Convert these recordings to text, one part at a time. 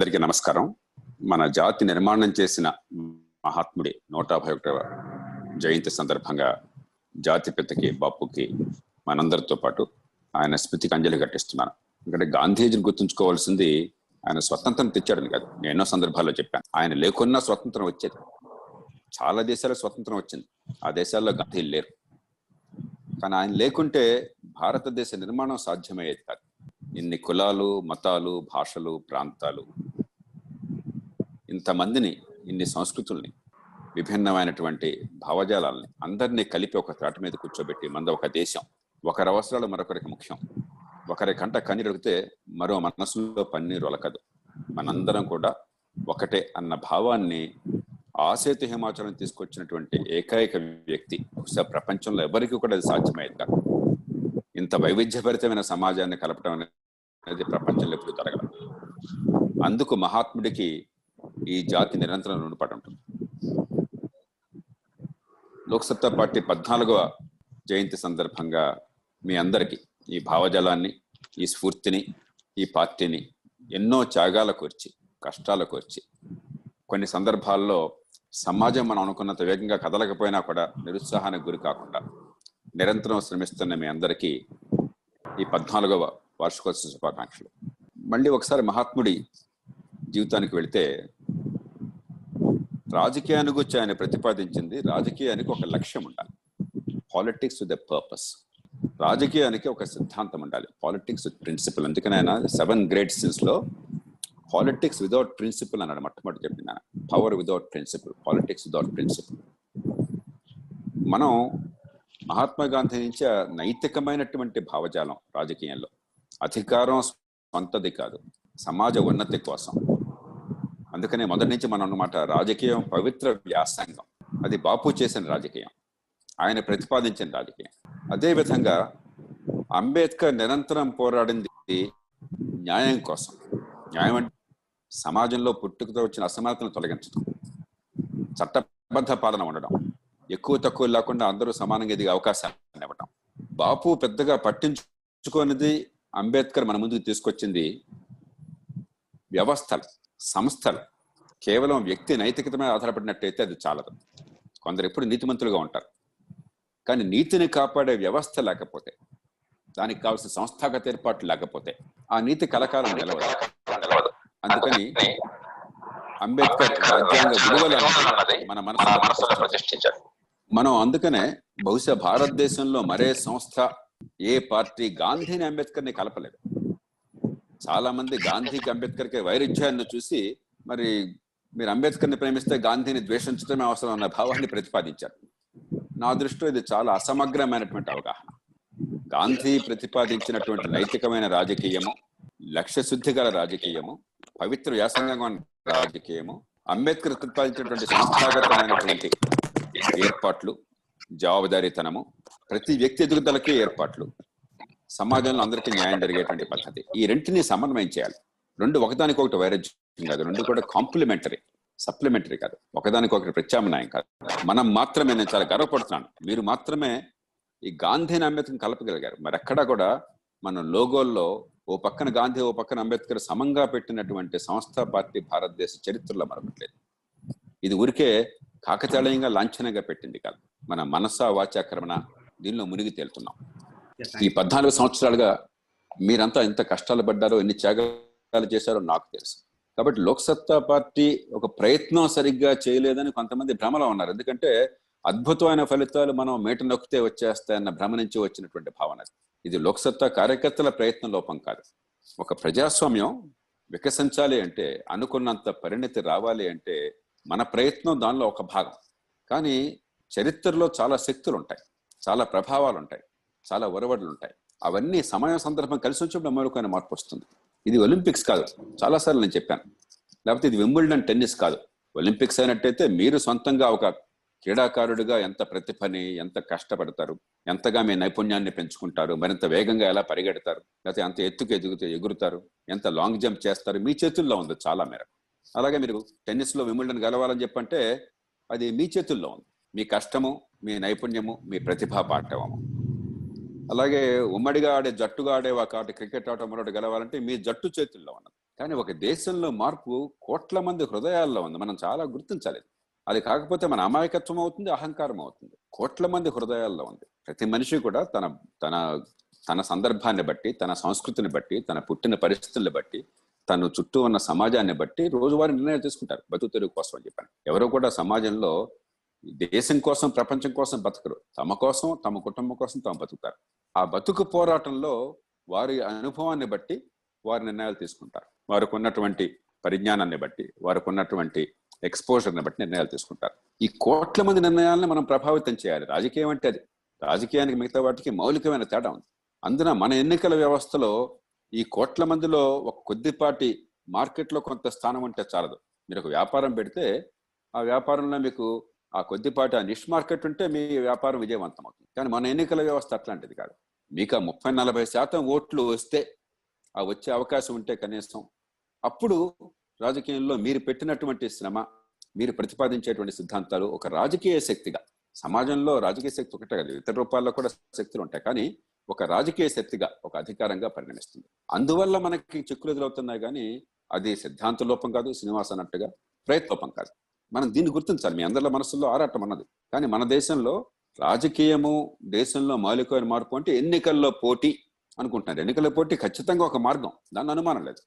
అందరికీ నమస్కారం. మన జాతి నిర్మాణం చేసిన మహాత్ముడి నూట యాభై ఒకటవ జయంతి సందర్భంగా జాతి పితకి బాపుకి మనందరితో పాటు ఆయన స్మృతికి అంజలి ఘటిస్తున్నాను. ఎందుకంటే గాంధీజీని గుర్తుంచుకోవాల్సింది ఆయన స్వతంత్రం తెచ్చాడని కాదు. నేను ఎన్నో సందర్భాల్లో చెప్పాను. ఆయన లేకున్నా స్వతంత్రం వచ్చేది. చాలా దేశాలకు స్వతంత్రం వచ్చింది. ఆ దేశాల్లో గాంధీ లేరు. కానీ ఆయన లేకుంటే భారతదేశ నిర్మాణం సాధ్యమయ్యేది కాదు. ఇన్ని కులాలు మతాలు భాషలు ప్రాంతాలు ఇంతమందిని ఇన్ని సంస్కృతుల్ని విభిన్నమైనటువంటి భావజాలాల్ని అందరినీ కలిపి ఒక త్రాట మీద కూర్చోబెట్టి మంద ఒక దేశం ఒకరి అవసరాలు మరొకరికి ముఖ్యం. ఒకరి కంట కన్నీరొడితే మరో మనసులో పన్నీరు ఒలకదు. మనందరం కూడా ఒకటే అన్న భావాన్ని ఆసేతు హిమాచలం తీసుకొచ్చినటువంటి ఏకైక వ్యక్తి బహుశా ప్రపంచంలో ఎవరికి కూడా అది సాధ్యమయ్యేది కాదు. ఇంత వైవిధ్యభరితమైన సమాజాన్ని కలపడం అనేది ప్రపంచంలో ఎప్పుడు జరగదు. అందుకు మహాత్ముడికి ఈ జాతి నిరంతరం రుణపడి ఉంటుంది. లోక్సత్తా పార్టీ పద్నాలుగవ జయంతి సందర్భంగా మీ అందరికీ ఈ భావజాలాన్ని ఈ స్ఫూర్తిని ఈ పార్టీని ఎన్నో త్యాగాల కోర్చి కష్టాల కోర్చి కొన్ని సందర్భాల్లో సమాజం మనం అనుకున్నంత వేగంగా కదలకపోయినా కూడా నిరుత్సాహానికి గురి కాకుండా నిరంతరం శ్రమిస్తున్న మీ అందరికీ ఈ పద్నాలుగవ వార్షికోత్సవ శుభాకాంక్షలు. మళ్ళీ ఒకసారి మహాత్ముడి జీవితానికి వెళితే రాజకీయాన్ని గురించి ఆయన ప్రతిపాదించింది రాజకీయానికి ఒక లక్ష్యం ఉండాలి. పాలిటిక్స్ విత్ ఎ పర్పస్ రాజకీయానికి ఒక సిద్ధాంతం ఉండాలి. పాలిటిక్స్ విత్ ప్రిన్సిపల్ అందుకని ఆయన సెవెన్ గ్రేట్ సిన్స్లో పాలిటిక్స్ విదౌట్ ప్రిన్సిపల్ అన్నాడు మొట్టమొదటి చెప్పింది ఆయన. Power without principle politics without principle మనం మహాత్మా గాంధీ నుంచి నైతికమైనటువంటి భావజాలం రాజకీయంలో అధికారం సొంతది కాదు సమాజ ఉన్నతి కోసం. అందుకనే మొదటి నుంచి మనం అన్నమాట రాజకీయం పవిత్ర వ్యాసంగం. అది బాపు చేసిన రాజకీయం. ఆయన ప్రతిపాదించిన రాజకీయం. అదే విధంగా అంబేద్కర్ నిరంతరం పోరాడింది న్యాయం కోసం. న్యాయం అంటే సమాజంలో పుట్టుకతో వచ్చిన అసమానతను తొలగించడం. చట్టబద్ధ పాలన ఉండడం. ఎక్కువ తక్కువ లేకుండా అందరూ సమానంగా ఎదిగే అవకాశాన్ని ఇవ్వడం. బాపు పెద్దగా పట్టించుకునేది అంబేద్కర్ మన ముందుకు తీసుకొచ్చింది వ్యవస్థలు సంస్థలు. కేవలం వ్యక్తి నైతికత మీద ఆధారపడినట్టయితే అది చాలదు. కొందరు ఎప్పుడు నీతిమంతులుగా ఉంటారు. కానీ నీతిని కాపాడే వ్యవస్థ లేకపోతే దానికి కావాల్సిన సంస్థాగత ఏర్పాట్లు లేకపోతే ఆ నీతి కలకాలం నిలవదు. అందుకని అంబేద్కర్ రాజ్యాంగ విలువలను మన మనసు మనం అందుకనే బహుశా భారతదేశంలో మరే సంస్థ ఏ పార్టీ గాంధీని అంబేద్కర్ని కలపలేదు. చాలా మంది గాంధీకి అంబేద్కర్కి వైరుధ్యాన్ని చూసి మరి మీరు అంబేద్కర్ని ప్రేమిస్తే గాంధీని ద్వేషించడమే అవసరం అన్న భావాన్ని ప్రతిపాదించారు. నా దృష్టిలో ఇది చాలా అసమగ్రమైనటువంటి అవగాహన. గాంధీ ప్రతిపాదించినటువంటి నైతికమైన రాజకీయము లక్ష్య శుద్ధి గల రాజకీయము పవిత్ర వ్యాసంగం రాజకీయము అంబేద్కర్ ప్రతిపాదించినటువంటి సంస్థాగతమైనటువంటి ఏర్పాట్లు జవాబుదారీతనము ప్రతి వ్యక్తి ఎదుగుదలకి ఏర్పాట్లు సమాజంలో అందరికీ న్యాయం జరిగేటువంటి పద్ధతి. ఈ రెంటిని సమన్వయం చేయాలి. రెండు ఒకదానికొకటి వైరుధ్యం కాదు. రెండు కూడా కాంప్లిమెంటరీ సప్లిమెంటరీ కాదు. ఒకదానికొకటి ప్రత్యామ్నాయం కాదు. మనం మాత్రమే నేను చాలా గర్వపడుతున్నాను మీరు మాత్రమే ఈ గాంధీని అంబేద్కర్ కలపగలిగారు. మరి ఎక్కడా కూడా మన లోగోల్లో ఓ పక్కన గాంధీ ఓ పక్కన అంబేద్కర్ సమంగా పెట్టినటువంటి సంస్థ పార్టీ భారతదేశ చరిత్రలో మరొకట్లేదు ఇది ఊరికే కాకతాళీయంగా లాంఛనంగా పెట్టింది కాదు. మన మనస వాచాక్రమణ దీనిలో మునిగి తేలుతున్నాం. ఈ పద్నాలుగు సంవత్సరాలుగా మీరంతా ఎంత కష్టాలు పడ్డారో ఎన్ని త్యాగాలు చేశారో నాకు తెలుసు. కాబట్టి లోక్సత్తా పార్టీ ఒక ప్రయత్నం సరిగ్గా చేయలేదని కొంతమంది భ్రమలో ఉన్నారు. ఎందుకంటే అద్భుతమైన ఫలితాలు మనం మేట నొక్కితే వచ్చేస్తాయన్న భ్రమ నుంచి వచ్చినటువంటి భావన ఇది లోక్సత్తా కార్యకర్తల ప్రయత్నం లోపం కాదు. ఒక ప్రజాస్వామ్యం వికసించాలి అంటే అనుకున్నంత పరిణతి రావాలి అంటే మన ప్రయత్నం దానిలో ఒక భాగం. కానీ చరిత్రలో చాలా శక్తులు ఉంటాయి చాలా ప్రభావాలు ఉంటాయి చాలా ఒరవడులు ఉంటాయి అవన్నీ సమయం సందర్భం కలిసి వచ్చినప్పుడు మరొకైన మార్పు వస్తుంది. ఇది ఒలింపిక్స్ కాదు. చాలాసార్లు నేను చెప్పాను. లేకపోతే ఇది వింబుల్డన్ టెన్నిస్ కాదు. ఒలింపిక్స్ అయినట్టయితే మీరు సొంతంగా ఒక క్రీడాకారుడిగా ఎంత ప్రతిభని ఎంత కష్టపడతారు ఎంతగా మీ నైపుణ్యాన్ని పెంచుకుంటారు మరింత వేగంగా ఎలా పరిగెడతారు లేకపోతే ఎంత ఎత్తుకు ఎదుగుతూ ఎగురుతారు ఎంత లాంగ్ జంప్ చేస్తారు మీ చేతుల్లో ఉంది చాలా మేరకు. అలాగే మీరు టెన్నిస్లో లో గెలవాలని చెప్పంటే అది మీ చేతుల్లో ఉంది. మీ కష్టము మీ నైపుణ్యము మీ ప్రతిభా పాఠవము అలాగే ఉమ్మడిగా ఆడే జట్టుగా ఆడే ఒక ఆట క్రికెట్ ఆట మరొకటి గెలవాలంటే మీ జట్టు చేతుల్లో ఉన్నది. కానీ ఒక దేశంలో మార్పు కోట్ల మంది హృదయాల్లో ఉంది. మనం చాలా గుర్తించాలి. అది కాకపోతే మన అమాయకత్వం అవుతుంది అహంకారం అవుతుంది. కోట్ల మంది హృదయాల్లో ఉంది. ప్రతి మనిషి కూడా తన తన తన సందర్భాన్ని బట్టి తన సంస్కృతిని బట్టి తన పుట్టిన పరిస్థితుల్ని బట్టి తను చుట్టూ ఉన్న సమాజాన్ని బట్టి రోజువారీ నిర్ణయాలు తీసుకుంటారు. బతుకు తెరుగు కోసం అని చెప్పాను. ఎవరు కూడా సమాజంలో దేశం కోసం ప్రపంచం కోసం బతకరు. తమ కోసం తమ కుటుంబం కోసం తాము బతుకుతారు. ఆ బతుకు పోరాటంలో వారి అనుభవాన్ని బట్టి వారి నిర్ణయాలు తీసుకుంటారు. వారికి ఉన్నటువంటి పరిజ్ఞానాన్ని బట్టి వారికి ఉన్నటువంటి ఎక్స్పోజర్ని బట్టి నిర్ణయాలు తీసుకుంటారు. ఈ కోట్ల మంది నిర్ణయాలను మనం ప్రభావితం చేయాలి. రాజకీయం అంటే అది. రాజకీయానికి మిగతా వాటికి మౌలికమైన తేడా ఉంది. అందున మన ఎన్నికల వ్యవస్థలో ఈ కోట్ల మందిలో ఒక కొద్దిపాటి మార్కెట్లో కొంత స్థానం ఉంటే చాలదు. మీరు ఒక వ్యాపారం పెడితే ఆ వ్యాపారంలో మీకు ఆ కొద్దిపాటి ఆ నిష్ మార్కెట్ ఉంటే మీ వ్యాపారం విజయవంతం అవుతుంది. కానీ మన ఎన్నికల వ్యవస్థ అట్లాంటిది కాదు. మీకు ఆ ముప్పై నలభై శాతం ఓట్లు వస్తే ఆ వచ్చే అవకాశం ఉంటే కనీసం అప్పుడు రాజకీయంలో మీరు పెట్టినటువంటి శ్రమ మీరు ప్రతిపాదించేటువంటి సిద్ధాంతాలు ఒక రాజకీయ శక్తిగా సమాజంలో రాజకీయ శక్తి ఒకటే కాదు ఇతర రూపాల్లో కూడా శక్తులు ఉంటాయి. కానీ ఒక రాజకీయ శక్తిగా ఒక అధికారంగా పరిణమిస్తుంది అందువల్ల మనకి చిక్కులు ఎదురవుతున్నాయి కానీ అది సిద్ధాంత లోపం కాదు శ్రీనివాస్ అన్నట్టుగా ప్రయత్నోపం కాదు. మనం దీన్ని గుర్తించాలి. మీ అందరిలో మనసుల్లో ఆరాటం అన్నది కానీ మన దేశంలో రాజకీయము దేశంలో మౌలికమైన మార్పు అంటే ఎన్నికల్లో పోటీ అనుకుంటున్నారు. ఎన్నికల పోటీ ఖచ్చితంగా ఒక మార్గం. దాని అనుమానం లేదు.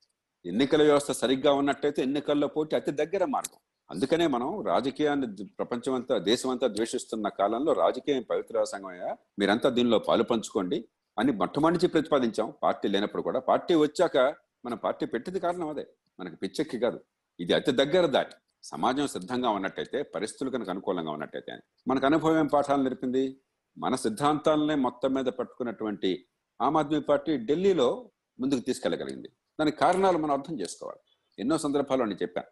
ఎన్నికల వ్యవస్థ సరిగ్గా ఉన్నట్టయితే ఎన్నికల్లో పోటీ అతి దగ్గర మార్గం. అందుకనే మనం రాజకీయాన్ని ప్రపంచమంతా దేశమంతా ద్వేషిస్తున్న కాలంలో రాజకీయం పవిత్ర సంఘమయ్యా మీరంతా దీనిలో పాలు పంచుకోండి. అని మొట్టమొదటి ప్రతిపాదించాం. పార్టీ లేనప్పుడు కూడా పార్టీ వచ్చాక మన పార్టీ పెట్టింది కారణం అదే. మనకి పిచ్చెక్కి కాదు. ఇది అతి దగ్గర దాటి సమాజం సిద్ధంగా ఉన్నట్టయితే పరిస్థితులు కనుక అనుకూలంగా ఉన్నట్టయితే మనకు అనుభవం ఏం పాఠాలు నేర్పింది? మన సిద్ధాంతాలనే మొత్తం మీద పట్టుకున్నటువంటి ఆమ్ ఆద్మీ పార్టీ ఢిల్లీలో ముందుకు తీసుకెళ్ళగలిగింది. దానికి కారణాలు మనం అర్థం చేసుకోవాలి. ఎన్నో సందర్భాల్లో నేను చెప్పాను.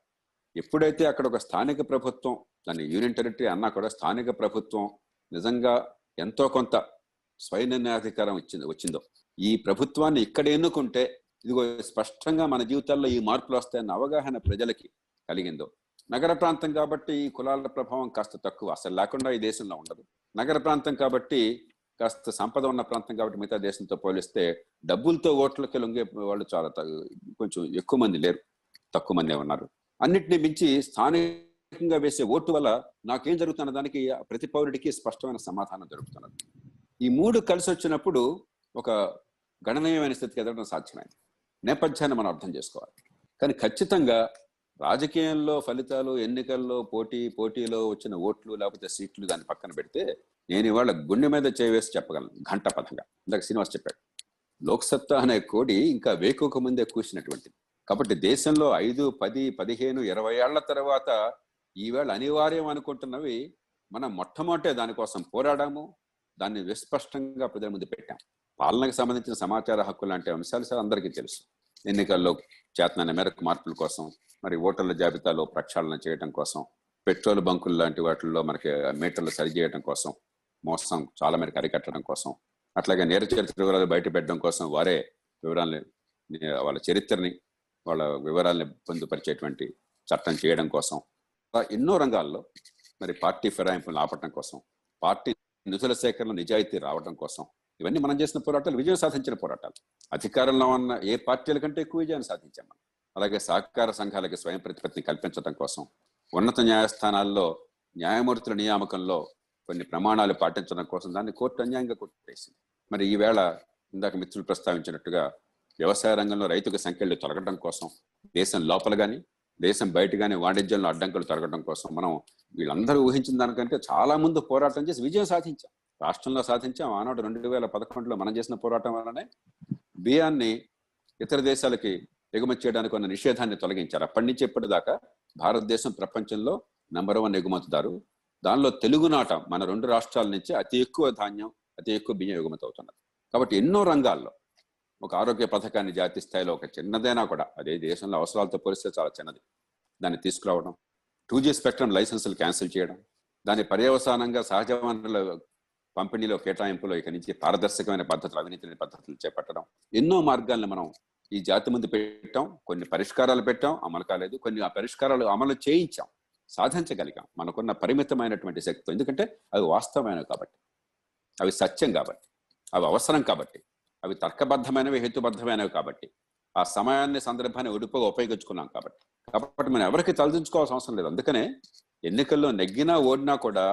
ఎప్పుడైతే అక్కడ ఒక స్థానిక ప్రభుత్వం దాన్ని యూనియన్ టెరిటరీ అన్నా కూడా స్థానిక ప్రభుత్వం నిజంగా ఎంతో కొంత స్వయ నిర్ణయాధికారం ఇచ్చింది వచ్చిందో. ఈ ప్రభుత్వాన్ని ఇక్కడ ఎన్నుకుంటే ఇదిగో స్పష్టంగా మన జీవితాల్లో ఈ మార్పులు వస్తాయన్న అవగాహన ప్రజలకి కలిగిందో. నగర ప్రాంతం కాబట్టి ఈ కులాల ప్రభావం కాస్త తక్కువ అసలు లేకుండా ఈ దేశంలో ఉండదు. నగర ప్రాంతం కాబట్టి కాస్త సంపద ఉన్న ప్రాంతం కాబట్టి మిగతా దేశంతో పోలిస్తే డబ్బులతో ఓట్లకి లొంగే వాళ్ళు చాలా కొంచెం ఎక్కువ మంది లేరు తక్కువ మంది ఉన్నారు. అన్నిటిని మించి స్థానికంగా వేసే ఓటు వల్ల నాకేం జరుగుతున్న దానికి ప్రతి పౌరుడికి స్పష్టమైన సమాధానం దొరుకుతున్నది. ఈ మూడు కలిసి వచ్చినప్పుడు ఒక గణనీయమైన స్థితికి ఎదగడం సాధ్యమైంది. నేపథ్యాన్ని మనం అర్థం చేసుకోవాలి. కానీ ఖచ్చితంగా రాజకీయంలో ఫలితాలు ఎన్నికల్లో పోటీ పోటీలో వచ్చిన ఓట్లు లేకపోతే సీట్లు దాన్ని పక్కన పెడితే నేను ఇవాళ గుండె మీద చేవేసి చెప్పగలను గంట పథంగా ఇందాక శ్రీనివాస్ చెప్పాడు. లోక్సత్తా అనే కోడి ఇంకా వేకుక ముందే కూసినటువంటిది. కాబట్టి దేశంలో ఐదు పది పదిహేను ఇరవై ఏళ్ళ తర్వాత ఈవేళ అనివార్యం అనుకుంటున్నవి మనం మొట్టమొదటే దానికోసం పోరాడాము దాన్ని విస్పష్టంగా ప్రజల ముందు పెట్టాం. పాలనకు సంబంధించిన సమాచార హక్కు లాంటి అంశాలు సార్ అందరికీ తెలుసు. ఎన్నికల్లో చేతనైన మేరకు మార్పుల కోసం మరి ఓటర్ల జాబితాలో ప్రక్షాళన చేయడం కోసం పెట్రోల్ బంకులు లాంటి వాటిల్లో మనకి మీటర్లు సరి చేయడం కోసం మోసం చాలా మేరకు అరికట్టడం కోసం అట్లాగే నేర చరిత్ర వివరాలు బయట పెట్టడం కోసం వారే వివరాలని వాళ్ళ చరిత్రని వాళ్ళ వివరాలని పొందుపరిచేటువంటి చట్టం చేయడం కోసం ఎన్నో రంగాల్లో మరి పార్టీ ఫిరాయింపులను ఆపటం కోసం పార్టీ నిధుల సేకరణ నిజాయితీ రావడం కోసం. ఇవన్నీ మనం చేసిన పోరాటాలు విజయం సాధించిన పోరాటాలు. అధికారంలో ఉన్న ఏ పార్టీల కంటే ఎక్కువ విజయాన్ని సాధించాం మనం. అలాగే సహకార సంఘాలకి స్వయం ప్రతిపత్తిని కల్పించడం కోసం ఉన్నత న్యాయస్థానాల్లో న్యాయమూర్తుల నియామకంలో కొన్ని ప్రమాణాలు పాటించడం కోసం దాన్ని కోర్టు అన్యాయంగా కొట్టేసింది మరి ఈవేళ ఇందాక మిత్రులు ప్రస్తావించినట్టుగా వ్యవసాయ రంగంలో రైతుకు సంఖ్యలు తొలగడం కోసం దేశం లోపల కానీ దేశం బయటగానే వాణిజ్యంలో అడ్డంకులు తరగడం కోసం మనం వీళ్ళందరూ ఊహించిన దానికంటే చాలా ముందు పోరాటం చేసి విజయం సాధించాం. రాష్ట్రంలో సాధించాం. ఆనాడు రెండు వేల పదకొండులో మనం చేసిన పోరాటం వలనే బియ్యాన్ని ఇతర దేశాలకి ఎగుమతి చేయడానికి ఉన్న నిషేధాన్ని తొలగించారు. అప్పటి నుంచి ఇప్పటిదాకా భారతదేశం ప్రపంచంలో నెంబర్ వన్ ఎగుమతిదారు. దానిలో తెలుగునాట మన రెండు రాష్ట్రాల నుంచి అతి ఎక్కువ ధాన్యం అతి ఎక్కువ బియ్యం ఎగుమతి అవుతున్నది. కాబట్టి ఎన్నో రంగాల్లో ఒక ఆరోగ్య పథకాన్ని జాతీయ స్థాయిలో ఒక చిన్నదైనా కూడా అదే దేశంలో అవసరాలతో పోలిస్తే చాలా చిన్నది. దాన్ని తీసుకురావడం టూ జీ స్పెక్ట్రమ్ లైసెన్సులు క్యాన్సిల్ చేయడం దాని పర్యవసానంగా సహజ వనరుల పంపిణీలో కేటాయింపులో ఇక నుంచి పారదర్శకమైన పద్ధతులు అవినీతి లేని పద్ధతులు చేపట్టడం. ఎన్నో మార్గాలను మనం ఈ జాతి ముందు పెట్టాం కొన్ని పరిష్కారాలు పెట్టాం అమలు కాలేదు. కొన్ని ఆ పరిష్కారాలు అమలు చేయించాం సాధించగలిగాం. మనకున్న పరిమితమైనటువంటి శక్తి ఎందుకంటే అవి వాస్తవమైనవి కాబట్టి. అవి సత్యం కాబట్టి అవి అవసరం కాబట్టి. అవి తర్కబద్ధమైనవి హేతుబద్ధమైనవి కాబట్టి. ఆ సమయాన్ని సందర్భాన్ని ఒడిపోగా ఉపయోగించుకున్నాం కాబట్టి. కాబట్టి మనం ఎవరికి తలదించుకోవాల్సిన అవసరం లేదు. అందుకనే ఎన్నికల్లో నెగ్గినా ఓడినా కూడా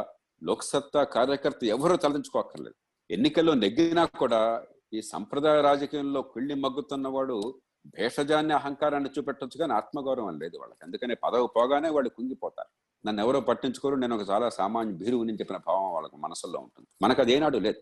లోక్సత్తా కార్యకర్త ఎవరు తలదించుకోక్కర్లేదు. ఎన్నికల్లో నెగ్గినా కూడా ఈ సంప్రదాయ రాజకీయంలో కుళ్ళి మగ్గుతున్నవాడు భేషజాన్ని అహంకారాన్ని చూపెట్టొచ్చు కానీ ఆత్మగౌరవం లేదు వాళ్ళకి. అందుకనే పదవి పోగానే వాళ్ళు కుంగిపోతారు. నన్ను ఎవరో పట్టించుకోరు. నేను ఒక చాలా సామాన్య భీరువుని చెప్పిన భావం వాళ్ళకి మనసులో ఉంటుంది. మనకు అదేనాడు లేదు.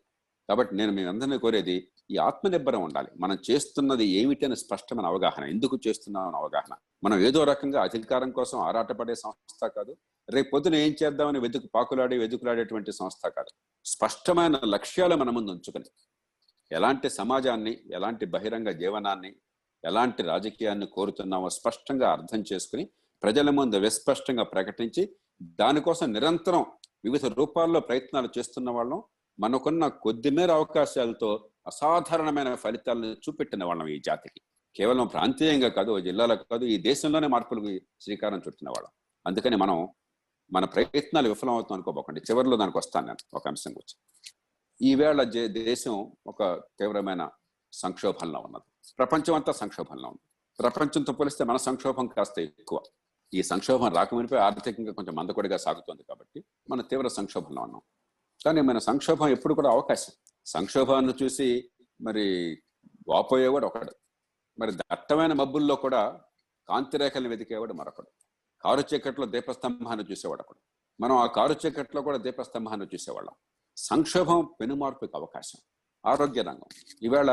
కాబట్టి నేను మీ అందరినీ కోరేది ఈ ఆత్మనిర్భరం ఉండాలి. మనం చేస్తున్నది ఏమిటని స్పష్టమైన అవగాహన. ఎందుకు చేస్తున్నామని అవగాహన. మనం ఏదో రకంగా అధికారం కోసం ఆరాటపడే సంస్థ కాదు. రేపు పొద్దున ఏం చేద్దామని వెతుకు పాకులాడి వెతుకులాడేటువంటి సంస్థ కాదు. స్పష్టమైన లక్ష్యాలు మన ముందు ఉంచుకొని ఎలాంటి సమాజాన్ని ఎలాంటి బహిరంగ జీవనాన్ని ఎలాంటి రాజకీయాన్ని కోరుతున్నామో స్పష్టంగా అర్థం చేసుకుని ప్రజల ముందు విస్పష్టంగా ప్రకటించి దానికోసం నిరంతరం వివిధ రూపాల్లో ప్రయత్నాలు చేస్తున్న వాళ్ళం మనకున్న కొద్ది మేర అవకాశాలతో అసాధారణమైన ఫలితాలను చూపెట్టిన వాళ్ళం ఈ జాతికి. కేవలం ప్రాంతీయంగా కాదు జిల్లాలకు కాదు ఈ దేశంలోనే మార్పులకు శ్రీకారం చుట్టిన వాళ్ళం. అందుకని మనం మన ప్రయత్నాలు విఫలమవుతాం అనుకోబోకండి. చివరిలో దానికి వస్తాను నేను ఒక అంశం గురించి. ఈవేళ దేశం ఒక తీవ్రమైన సంక్షోభంలో ఉన్నది. ప్రపంచం అంతా సంక్షోభంలో ఉంది. ప్రపంచంతో పోలిస్తే మన సంక్షోభం కాస్త ఎక్కువ. ఈ సంక్షోభం రాకమునిపై ఆర్థికంగా కొంచెం మందకొడిగా సాగుతోంది కాబట్టి మన తీవ్ర సంక్షోభంలో ఉన్నాం. కానీ మన సంక్షోభం ఎప్పుడు కూడా అవకాశం. సంక్షోభాన్ని చూసి మరి వాపోయేవాడు ఒకడు. మరి దట్టమైన మబ్బుల్లో కూడా కాంతిరేఖలను వెతికేవాడు మరొకడు. కారు చీకట్లో దీపస్తంభాన్ని చూసేవాడు ఒకడు. మనం ఆ కారు చీకట్లో కూడా దీపస్తంభాన్ని చూసేవాళ్ళం. సంక్షోభం పెనుమార్పుకి అవకాశం. ఆరోగ్య రంగం. ఈవేళ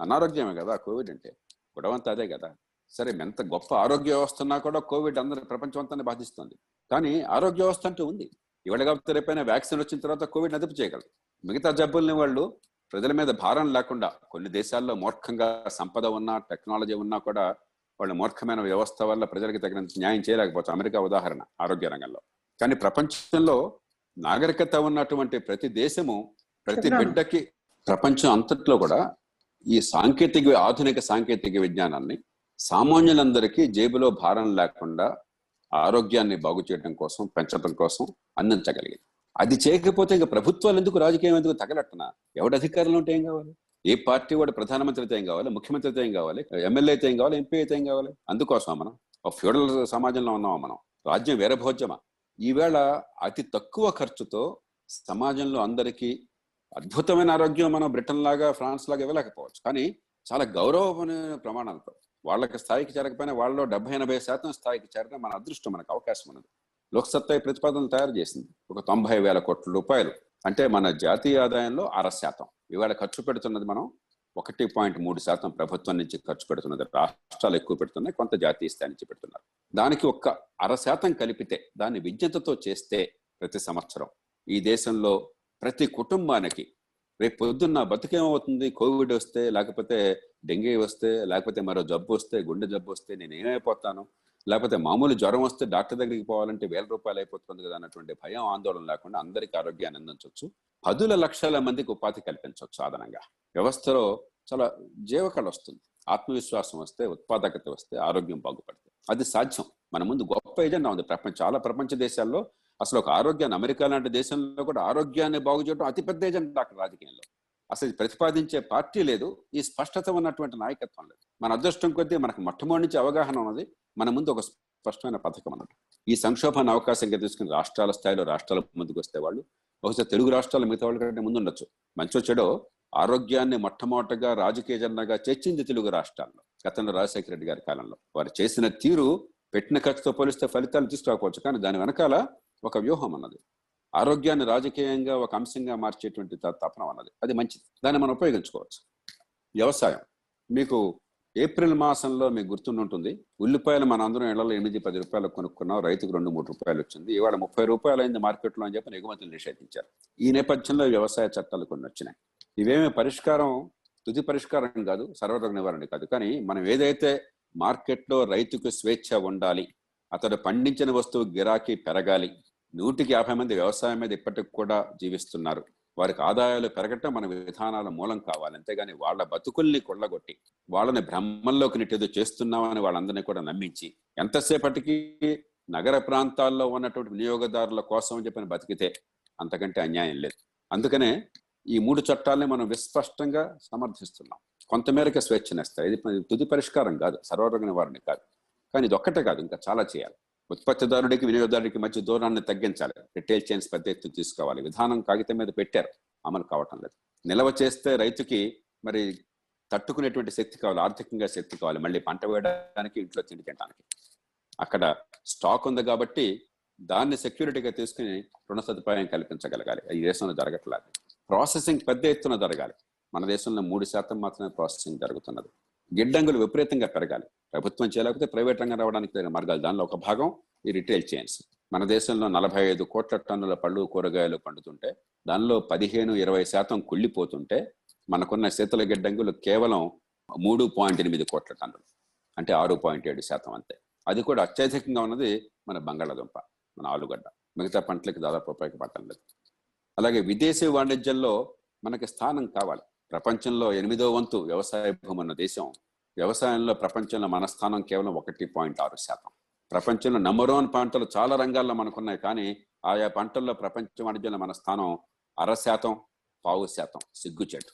అనారోగ్యమే కదా కోవిడ్ అంటే. గొడవంతా అదే కదా. సరే ఎంత గొప్ప ఆరోగ్య వ్యవస్థ ఉన్నా కూడా కోవిడ్ అందరి ప్రపంచం అంతా బాధిస్తుంది. కానీ ఆరోగ్య వ్యవస్థ అంటూ ఉంది. ఇవాళ కాకపోతే రేపైనా వ్యాక్సిన్ వచ్చిన తర్వాత కోవిడ్ అదుపు చేయగలరు. మిగతా జబ్బుల్ని వాళ్ళు ప్రజల మీద భారం లేకుండా కొన్ని దేశాల్లో మూర్ఖంగా సంపద ఉన్నా టెక్నాలజీ ఉన్నా కూడా వాళ్ళ మూర్ఖమైన వ్యవస్థ వల్ల ప్రజలకు తగినంత న్యాయం చేయలేకపోతారు. అమెరికా ఉదాహరణ ఆరోగ్య రంగంలో. కానీ ప్రపంచంలో నాగరికత ఉన్నటువంటి ప్రతి దేశము ప్రతి. బిడ్డకి ప్రపంచం అంతట్లో కూడా ఈ సాంకేతిక ఆధునిక సాంకేతిక విజ్ఞానాన్ని సామాన్యులందరికీ జేబులో భారం లేకుండా ఆరోగ్యాన్ని బాగు చేయడం కోసం పెంచడం కోసం అందించగలిగింది. అది చేయకపోతే ఇంకా ప్రభుత్వాలు ఎందుకు రాజకీయం ఎందుకు తగలట్టన ఎవడు అధికారంలో ఉంటే ఏం కావాలి? ఏ పార్టీ వాడు ప్రధానమంత్రి అయితే ఏం కావాలి? ముఖ్యమంత్రి అయితే ఏం కావాలి? ఎమ్మెల్యే అయితే ఏం కావాలి? ఎంపీ అయితే ఏం కావాలి? అందుకోసం మనం? ఒక ఫ్యూడల్ సమాజంలో ఉన్నామా మనం? రాజ్యం వేరే భోజ్యమా ఈవేళ అతి తక్కువ ఖర్చుతో సమాజంలో అందరికీ అద్భుతమైన ఆరోగ్యం మనం బ్రిటన్ లాగా ఫ్రాన్స్ లాగా ఇవ్వలేకపోవచ్చు. కానీ చాలా గౌరవమైన ప్రమాణాలతో వాళ్ళకి స్థాయికి చేరకపోయినా వాళ్ళలో డెబ్బై ఎనభై శాతం స్థాయికి చేరడం మన అదృష్టం మనకు అవకాశం ఉన్నది. లోక్సత్తా ఈ ప్రతిపాదనలు తయారు చేసింది. ఒక తొంభై వేల కోట్ల రూపాయలు. అంటే మన జాతీయ ఆదాయంలో అర శాతం. ఇవాళ ఖర్చు పెడుతున్నది మనం ఒకటి పాయింట్ మూడు శాతం ప్రభుత్వం నుంచి ఖర్చు పెడుతున్నది. రాష్ట్రాలు ఎక్కువ పెడుతున్నాయి. కొంత జాతీయ స్థాయి నుంచి పెడుతున్నారు. దానికి ఒక్క అర శాతం కలిపితే దాన్ని విజ్ఞతతో చేస్తే ప్రతి సంవత్సరం ఈ దేశంలో ప్రతి కుటుంబానికి రేపు పొద్దున్న బతుకేమవుతుంది? కోవిడ్ వస్తే లేకపోతే డెంగీ వస్తే లేకపోతే మరో జబ్బు వస్తే గుండె జబ్బు వస్తే నేను ఏమైపోతాను? లేకపోతే మామూలు జ్వరం వస్తే డాక్టర్ దగ్గరికి పోవాలంటే వేల రూపాయలు అయిపోతుంది కదా అన్నటువంటి భయం ఆందోళన లేకుండా అందరికీ ఆరోగ్యాన్ని అందించవచ్చు. పదుల లక్షల మందికి ఉపాధి కల్పించవచ్చు సాధనంగా వ్యవస్థలో చాలా జీవకళ వస్తుంది. ఆత్మవిశ్వాసం వస్తే ఉత్పాదకత వస్తే ఆరోగ్యం బాగుపడుతుంది. అది సాధ్యం. మన ముందు గొప్ప ఏజెండా ఉంది. ప్రపంచ చాలా ప్రపంచ దేశాల్లో అసలు ఒక ఆరోగ్యాన్ని అమెరికా లాంటి దేశంలో కూడా ఆరోగ్యాన్ని బాగు చేయడం అతిపెద్ద ఏజెండా అక్కడ రాజకీయంలో. అసలు ప్రతిపాదించే పార్టీ లేదు ఈ స్పష్టత ఉన్నటువంటి నాయకత్వం లేదు. మన అదృష్టం కొద్దీ మనకు మొట్టమొదటి నుంచి అవగాహన ఉన్నది మన ముందు ఒక స్పష్టమైన పథకం అన్నట్టు ఈ సంక్షోభాన్ని అవకాశంగా తీసుకుని రాష్ట్రాల స్థాయిలో రాష్ట్రాల ముందుకు వస్తే వాళ్ళు బహుశా తెలుగు రాష్ట్రాల మిగతా వాళ్ళ కంటే ముందు ఉండొచ్చు మంచో చెడో ఆరోగ్యాన్ని మొట్టమొదటగా రాజకీయ జెండాగా చేర్చింది తెలుగు రాష్ట్రాల్లో గతంలో రాజశేఖర రెడ్డి గారి కాలంలో. వారు చేసిన తీరు పెట్టిన ఖర్చుతో పోలిస్తే ఫలితాలు తీసుకురాకపోవచ్చు కానీ దాని వెనకాల ఒక వ్యూహం అన్నది. ఆరోగ్యాన్ని రాజకీయంగా ఒక అంశంగా మార్చేటువంటి తపన అన్నది. అది మంచిది. దాన్ని మనం ఉపయోగించుకోవచ్చు. వ్యవసాయం. మీకు ఏప్రిల్ మాసంలో మీకు గుర్తుంటుంది ఉల్లిపాయలు మన అందరం ఇళ్ళలో ఎనిమిది పది రూపాయలు కొనుక్కున్నాం. రైతుకు రెండు మూడు రూపాయలు వచ్చింది. ఇవాళ ముప్పై రూపాయలు అయింది మార్కెట్లో అని చెప్పి ఎగుమతులు నిషేధించారు. ఈ నేపథ్యంలో వ్యవసాయ చట్టాలు కొన్ని వచ్చినాయి. ఇవేమి పరిష్కారం? తుది పరిష్కారం కాదు. సర్వరోగ నివారణ కాదు. కానీ మనం ఏదైతే మార్కెట్లో రైతుకు స్వేచ్ఛ ఉండాలి అతడు పండించిన వస్తువు గిరాకీ పెరగాలి నూటికి యాభై మంది వ్యవసాయం మీద ఇప్పటికి కూడా జీవిస్తున్నారు. వారికి ఆదాయాలు పెరగటం మన విధానాల మూలం కావాలి. అంతేగాని వాళ్ళ బతుకుల్ని కొళ్ళగొట్టి వాళ్ళని బ్రహ్మంలోకి నెట్టేదో చేస్తున్నామని వాళ్ళందరినీ కూడా నమ్మించి ఎంతసేపటికి నగర ప్రాంతాల్లో ఉన్నటువంటి వినియోగదారుల కోసం అని చెప్పిన బతికితే అంతకంటే అన్యాయం లేదు. అందుకనే ఈ మూడు చట్టాలని మనం విస్పష్టంగా సమర్థిస్తున్నాం. కొంతమేరకు స్వేచ్ఛనిస్తాయి. ఇది తుది పరిష్కారం కాదు. సర్వరోగ నివారణ కాదు. కానీ ఇది ఒక్కటే కాదు. ఇంకా చాలా చేయాలి. ఉత్పత్తిదారుడికి వినియోగదారుడికి మధ్య దూరాన్ని తగ్గించాలి. రిటైల్ చైన్స్ పెద్ద ఎత్తున తీసుకోవాలి. విధానం కాగితం మీద పెట్టారు. అమలు కావటం లేదు. నిల్వ చేస్తే రైతుకి మరి తట్టుకునేటువంటి శక్తి కావాలి. ఆర్థికంగా శక్తి కావాలి. మళ్ళీ పంట వేయడానికి ఇంట్లో తిండి తినడానికి అక్కడ స్టాక్ ఉంది కాబట్టి దాన్ని సెక్యూరిటీగా తీసుకుని రుణ సదుపాయం కల్పించగలగాలి. ఈ దేశంలో జరగట్లేదు. ప్రాసెసింగ్ పెద్ద ఎత్తున జరగాలి. మన దేశంలో మూడు శాతం మాత్రమే ప్రాసెసింగ్ జరుగుతున్నది. గిడ్డంగులు విపరీతంగా పెరగాలి. ప్రభుత్వం చేయలేకపోతే ప్రైవేట్ రంగం రావడానికి తగిన మార్గాలు. దానిలో ఒక భాగం ఈ రిటైల్ చైన్స్ మన దేశంలో నలభై ఐదు కోట్ల టన్నుల పళ్ళు కూరగాయలు పండుతుంటే దానిలో పదిహేను ఇరవై శాతం కుళ్ళిపోతుంటే మనకున్న శీతల గిడ్డంగులు కేవలం మూడు పాయింట్ ఎనిమిది కోట్ల టన్నులు. అంటే ఆరు పాయింట్ ఏడు శాతం అంతే. అది కూడా అత్యధికంగా ఉన్నది మన బంగాళాదుంప మన ఆలుగడ్డ. మిగతా పంటలకు దాదాపు ఉపయోగపడటం లేదు. అలాగే విదేశీ వాణిజ్యంలో మనకి స్థానం కావాలి. ప్రపంచంలో ఎనిమిదో వంతు వ్యవసాయ భూమి ఉన్న దేశం వ్యవసాయంలో ప్రపంచంలో మన స్థానం కేవలం ఒకటి పాయింట్ ఆరు శాతం. ప్రపంచంలో నెంబర్ వన్ పంటలు చాలా రంగాల్లో మనకున్నాయి కానీ ఆయా పంటల్లో ప్రపంచ వాణిజ్యంలో మన స్థానం అర శాతం పావు శాతం సిగ్గుచేటు.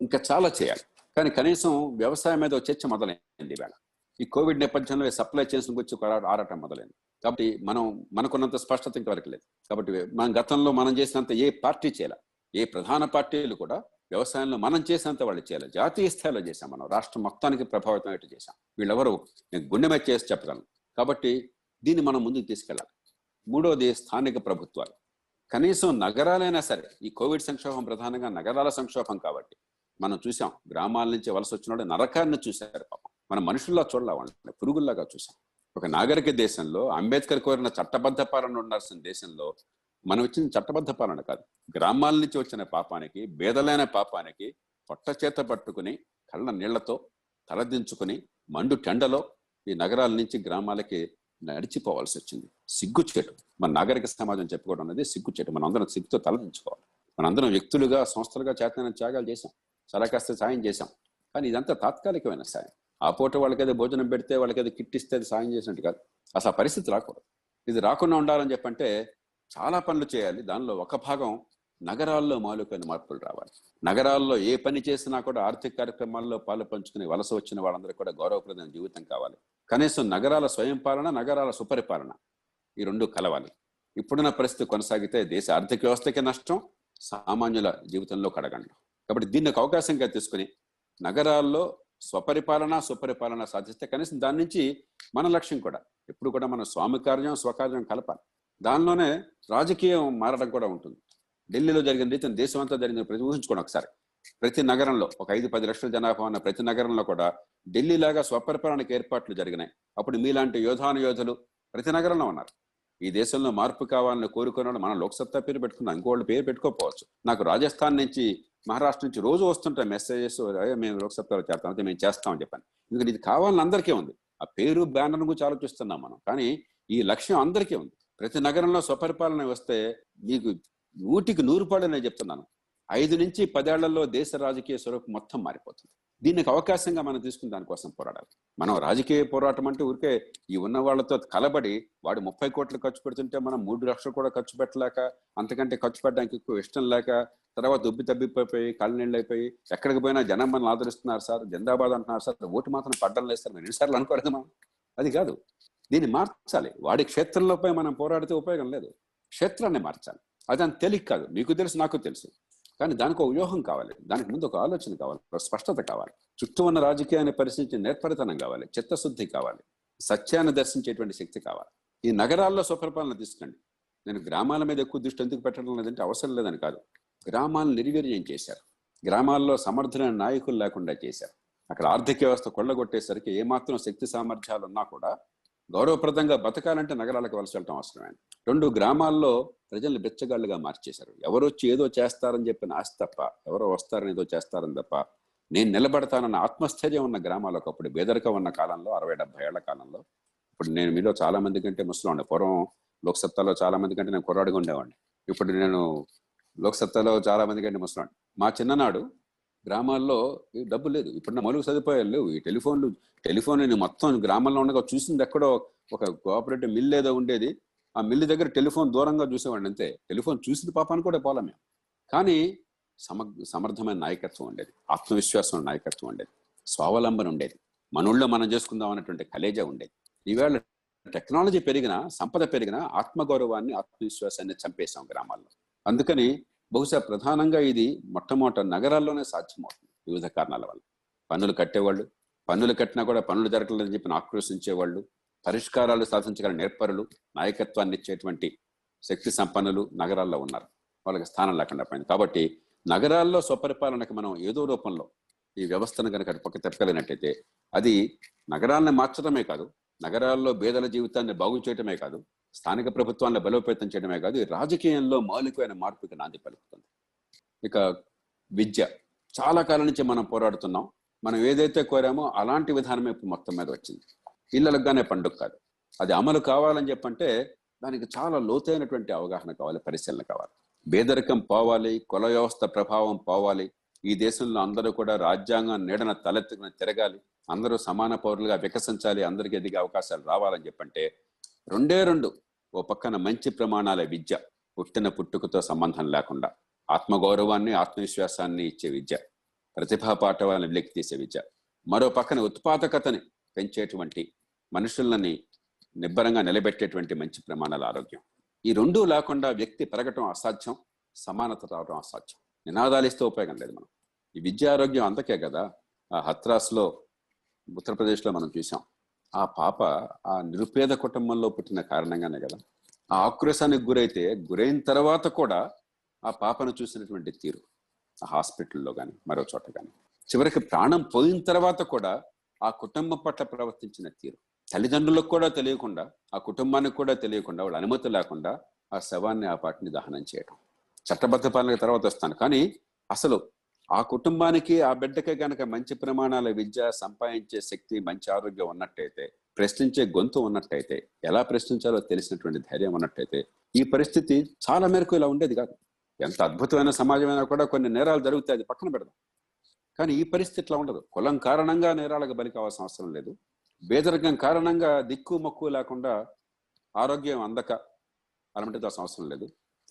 ఇంకా చాలా చేయాలి. కానీ కనీసం వ్యవసాయం మీద చర్చ మొదలైంది వేళ ఈ కోవిడ్ నేపథ్యంలో సప్లై చైన్స్ గురించి ఆరాటం మొదలైంది. కాబట్టి మనం మనకున్నంత స్పష్టత ఇంతవరకు లేదు. కాబట్టి మన గతంలో మనం చేసినంత ఏ పార్టీ చేయాలి? ఏ ప్రధాన పార్టీలు కూడా వ్యవసాయంలో మనం చేసినంత వాళ్ళు చేయాలి. జాతీయ స్థాయిలో చేశాం మనం. రాష్ట్రం మొత్తానికి ప్రభావితం అయ్యేట్టు చేశాం. వీళ్ళెవరు? నేను గుండె మీద చేసి చెప్పగలను. కాబట్టి దీన్ని మనం ముందుకు తీసుకెళ్ళాలి. మూడోది స్థానిక ప్రభుత్వాలు. కనీసం నగరాలైనా సరే ఈ కోవిడ్ సంక్షోభం ప్రధానంగా నగరాల సంక్షోభం కాబట్టి మనం చూసాం గ్రామాల నుంచి వలస వచ్చిన నరకాన్ని చూశారు పాపం. మన మనుషుల్లా చూడలే వాళ్ళని పురుగుల్లాగా చూసాం ఒక నాగరిక దేశంలో అంబేద్కర్ కోరిన చట్టబద్ధ పాలన ఉండాల్సిన దేశంలో మనం ఇచ్చిన చట్టబద్ధ పాలన కాదు. గ్రామాల నుంచి వచ్చిన పాపానికి బేదలైన పాపానికి పొట్టచేత పట్టుకుని కళ్ళ నీళ్ళతో తలదించుకుని మండు టెండలో ఈ నగరాల నుంచి గ్రామాలకి నడిచిపోవాల్సి వచ్చింది. సిగ్గుచేటు. మన నాగరిక సమాజం చెప్పుకోవడం అనేది సిగ్గుచేటు. మనం అందరం సిగ్గుతో తలదించుకోవాలి. మనందరం వ్యక్తులుగా సంస్థలుగా చేతన త్యాగాలు చేశాం. చాలా కాస్త సాయం చేశాం. కానీ ఇదంతా తాత్కాలికమైన సాయం. ఆ పూట వాళ్ళకేదో భోజనం పెడితే వాళ్ళకేదో కిట్టిస్తే అది సాయం చేసినట్టు కాదు. అసలు పరిస్థితి రాకూడదు. ఇది రాకుండా ఉండాలని చెప్పంటే చాలా పనులు చేయాలి. దానిలో ఒక భాగం నగరాల్లో మౌలికమైన మార్పులు రావాలి. నగరాల్లో ఏ పని చేసినా కూడా ఆర్థిక కార్యక్రమాల్లో పాలు పంచుకుని వలస వచ్చిన వాళ్ళందరూ కూడా గౌరవప్రదమైన జీవితం కావాలి. కనీసం నగరాల స్వయం పాలన నగరాల సుపరిపాలన ఈ రెండు కలవాలి. ఇప్పుడున్న పరిస్థితి కొనసాగితే దేశ ఆర్థిక వ్యవస్థకి నష్టం సామాన్యుల జీవితంలో కడగండి. కాబట్టి దీన్ని ఒక అవకాశంగా తీసుకుని నగరాల్లో స్వపరిపాలన సుపరిపాలన సాధిస్తే కనీసం దాని నుంచి మన లక్ష్యం కూడా ఎప్పుడు కూడా మన స్వామి కార్యం స్వకార్యం కలపాలి. దానిలోనే రాజకీయం మారడం కూడా ఉంటుంది. ఢిల్లీలో జరిగిన రీతిని దేశం అంతా జరిగిన ప్రతి ఊహించుకోండి ఒకసారి. ప్రతి నగరంలో ఒక ఐదు పది లక్షల జనాభా ఉన్న ప్రతి నగరంలో కూడా ఢిల్లీ లాగా స్వపరిపాలనకు ఏర్పాట్లు జరిగినాయి. అప్పుడు మీలాంటి యోధాను యోధులు ప్రతి నగరంలో ఉన్నారు. ఈ దేశంలో మార్పు కావాలని కోరుకున్న మనం లోక్సత్తా పేరు పెట్టుకున్నాం ఇంకోళ్ళు పేరు పెట్టుకోకపోవచ్చు. నాకు రాజస్థాన్ నుంచి మహారాష్ట్ర నుంచి రోజు వస్తుంటాయి మెసేజెస్ మేము లోక్సత్తాలో చేస్తాం అయితే మేము చేస్తామని చెప్పాను. ఎందుకంటే ఇది కావాలని అందరికీ ఉంది. ఆ పేరు బ్యానర్ గురించి ఆలోచిస్తున్నాం మనం. కానీ ఈ లక్ష్యం అందరికీ ఉంది. ప్రతి నగరంలో స్వపరిపాలన వస్తే మీకు ఊటికి నూరు పాడు నేను చెప్తున్నాను. ఐదు నుంచి పదేళ్ళలో దేశ రాజకీయ స్వరూపం మొత్తం మారిపోతుంది. దీనికి అవకాశంగా మనం తీసుకుని దానికోసం పోరాడాలి. మనం రాజకీయ పోరాటం అంటే ఊరికే ఈ ఉన్న వాళ్ళతో కలబడి వాడు ముప్పై కోట్లు ఖర్చు పెడుతుంటే మనం మూడు లక్షలు కూడా ఖర్చు పెట్టలేక అంతకంటే ఖర్చు పెట్టడానికి ఎక్కువ ఇష్టం లేక తర్వాత దుబ్బి తబ్బిపోయి కళ్ళనీళ్ళు అయిపోయి ఎక్కడికి పోయినా జనం మనల్ని ఆదరిస్తున్నారు సార్ జిందాబాద్ అంటున్నారు సార్ ఓటు మాత్రం పడ్డం లేదు సార్ ఎన్నిసార్లు అనుకోలేదు మనం. అది కాదు. దీన్ని మార్చాలి. వాడి క్షేత్రంలోపై మనం పోరాడితే ఉపయోగం లేదు. క్షేత్రాన్ని మార్చాలి. అది అంత తెలియక కాదు. మీకు తెలుసు నాకు తెలుసు. కానీ దానికి ఒక వ్యూహం కావాలి. దానికి ముందు ఒక ఆలోచన కావాలి. ఒక స్పష్టత కావాలి. చుట్టూ ఉన్న రాజకీయాన్ని పరిశీలించే నేర్పరితనం కావాలి. చిత్తశుద్ధి కావాలి. సత్యాన్ని దర్శించేటువంటి శక్తి కావాలి. ఈ నగరాల్లో స్వపరిపాలన తీసుకురండి నేను గ్రామాల మీద ఎక్కువ దృష్టి ఎందుకు పెట్టడం లేదంటే అవసరం లేదని కాదు. గ్రామాలను నిర్వీర్యం చేశారు. గ్రామాల్లో సమర్థులైన నాయకులు లేకుండా చేశారు. అక్కడ ఆర్థిక వ్యవస్థ కొల్లగొట్టేసరికి ఏమాత్రం శక్తి సామర్థ్యాలు ఉన్నా కూడా గౌరవప్రదంగా బతకాలంటే నగరాలకు వలస వెళ్ళటం అవసరమే. రెండు గ్రామాల్లో ప్రజల్ని బెచ్చగాళ్ళుగా మార్చేశారు. ఎవరు వచ్చి ఏదో చేస్తారని చెప్పిన ఆశ తప్ప ఎవరో వస్తారని ఏదో చేస్తారని తప్ప నేను నిలబడతానన్న ఆత్మస్థైర్యం ఉన్న గ్రామాలు ఒకప్పుడు బేదరికం ఉన్న కాలంలో అరవై డెబ్బై ఏళ్ళ కాలంలో ఇప్పుడు నేను మీలో చాలా మంది కంటే ముసలి పూర్వం లోక్సత్తాలో చాలా మంది కంటే నేను కుర్రాడుగా ఉండేవాడిని. ఇప్పుడు నేను లోక్సత్తాలో చాలా మంది కంటే ముసలి మా చిన్ననాడు గ్రామాల్లో డబ్బు లేదు. ఇప్పుడు మౌలిక సదుపాయాలు లేవు. ఈ టెలిఫోన్లు టెలిఫోన్ నేను మొత్తం గ్రామంలో ఉండగా చూసింది ఎక్కడో ఒక కోఆపరేటివ్ మిల్ ఏదో ఉండేది. ఆ మిల్లు దగ్గర టెలిఫోన్ దూరంగా చూసేవాడిని అంతే. టెలిఫోన్ చూసింది పాపాన్ని కూడా పోలే మేము. కానీ సమ సమర్థమైన నాయకత్వం ఉండేది. ఆత్మవిశ్వాసం నాయకత్వం ఉండేది. స్వావలంబన ఉండేది. మనోళ్ళో మనం చేసుకుందాం అన్నటువంటి కలేజ ఉండేది. ఈవేళ టెక్నాలజీ పెరిగినా సంపద పెరిగినా ఆత్మగౌరవాన్ని ఆత్మవిశ్వాసాన్ని చంపేశాం గ్రామాల్లో. అందుకని బహుశా ప్రధానంగా ఇది మొట్టమొదట నగరాల్లోనే సాధ్యమవుతుంది వివిధ కారణాల వల్ల. పన్నులు కట్టేవాళ్ళు పన్నులు కట్టినా కూడా పన్నులు జరగలేదని చెప్పి ఆక్రోశించేవాళ్ళు పరిష్కారాలు సాధించగల నేర్పరులు నాయకత్వాన్ని ఇచ్చేటువంటి శక్తి సంపన్నులు నగరాల్లో ఉన్నారు. వాళ్ళకి స్థానం లేకుండా పోయింది. కాబట్టి నగరాల్లో స్వపరిపాలనకు మనం ఏదో రూపంలో ఈ వ్యవస్థను కనుక పక్క తెప్పగలిగినట్టయితే అది నగరాలను మార్చడమే కాదు నగరాల్లో బేదల జీవితాన్ని బాగు చేయటమే కాదు స్థానిక ప్రభుత్వాన్ని బలోపేతం చేయడమే కాదు రాజకీయంలో మౌలికమైన మార్పుకి నాంది పలుకుతుంది. ఇక విద్య. చాలా కాలం నుంచి మనం పోరాడుతున్నాం. మనం ఏదైతే కోరామో అలాంటి విధానమే ఇప్పుడు మొత్తం మీద వచ్చింది. పిల్లలకుగానే పండుగ కాదు. అది అమలు కావాలని చెప్పంటే దానికి చాలా లోతైనటువంటి అవగాహన కావాలి పరిశీలన కావాలి. పేదరికం పోవాలి కుల వ్యవస్థ ప్రభావం పోవాలి. ఈ దేశంలో అందరూ కూడా రాజ్యాంగం నీడన తలెత్తుకుని తిరగాలి. అందరూ సమాన పౌరులుగా వికసించాలి అందరికీ ఎదిగే అవకాశాలు రావాలని చెప్పంటే రెండే రెండు. ఓ పక్కన మంచి ప్రమాణాల విద్య పుట్టిన పుట్టుకతో సంబంధం లేకుండా ఆత్మగౌరవాన్ని ఆత్మవిశ్వాసాన్ని ఇచ్చే విద్య ప్రతిభా పాఠవాలను వెలికి తీసే విద్య. మరో పక్కన ఉత్పాదకతని పెంచేటువంటి మనుషులని నిబ్బరంగా నిలబెట్టేటువంటి మంచి ప్రమాణాల ఆరోగ్యం. ఈ రెండూ లేకుండా వ్యక్తి పెరగటం అసాధ్యం సమానత రావడం అసాధ్యం. నినాదాలు ఇస్తే ఉపయోగం లేదు మనం. ఈ విద్య ఆరోగ్యం అంతకే కదా ఆ హత్రాస్లో ఉత్తరప్రదేశ్లో మనం చూసాం. ఆ పాప ఆ నిరుపేద కుటుంబంలో పుట్టిన కారణంగానే కదా. ఆ ఆక్రోశానికి గురైతే గురైన తర్వాత కూడా ఆ పాపను చూసినటువంటి తీరు. ఆ హాస్పిటల్లో కానీ మరో చోట కానీ చివరికి ప్రాణం పోయిన తర్వాత కూడా ఆ కుటుంబం పట్ల ప్రవర్తించిన తీరు. తల్లిదండ్రులకు కూడా తెలియకుండా ఆ కుటుంబానికి కూడా తెలియకుండా వాళ్ళ అనుమతి లేకుండా ఆ శవాన్ని ఆ పాటిని దహనం చేయడం చట్టబద్ధ పాలన తర్వాత వస్తాను. కానీ అసలు ఆ కుటుంబానికి ఆ బిడ్డకి గనక మంచి ప్రమాణాల విద్య సంపాదించే శక్తి మంచి ఆరోగ్యం ఉన్నట్టయితే ప్రశ్నించే గొంతు ఉన్నట్టయితే ఎలా ప్రశ్నించాలో తెలిసినటువంటి ధైర్యం ఉన్నట్టయితే ఈ పరిస్థితి చాలా మేరకు ఇలా ఉండేది కాదు. ఎంత అద్భుతమైన సమాజమైనా కూడా కొన్ని నేరాలు జరుగుతాయి అది పక్కన పెడదాం. కానీ ఈ పరిస్థితి ఇట్లా ఉండదు. కులం కారణంగా నేరాలకు బలి కావాల్సిన అవసరం లేదు. బేదరికం కారణంగా దిక్కు మక్కు లేకుండా ఆరోగ్యం అందక అలమటించాల్సిన అవసరం లేదు.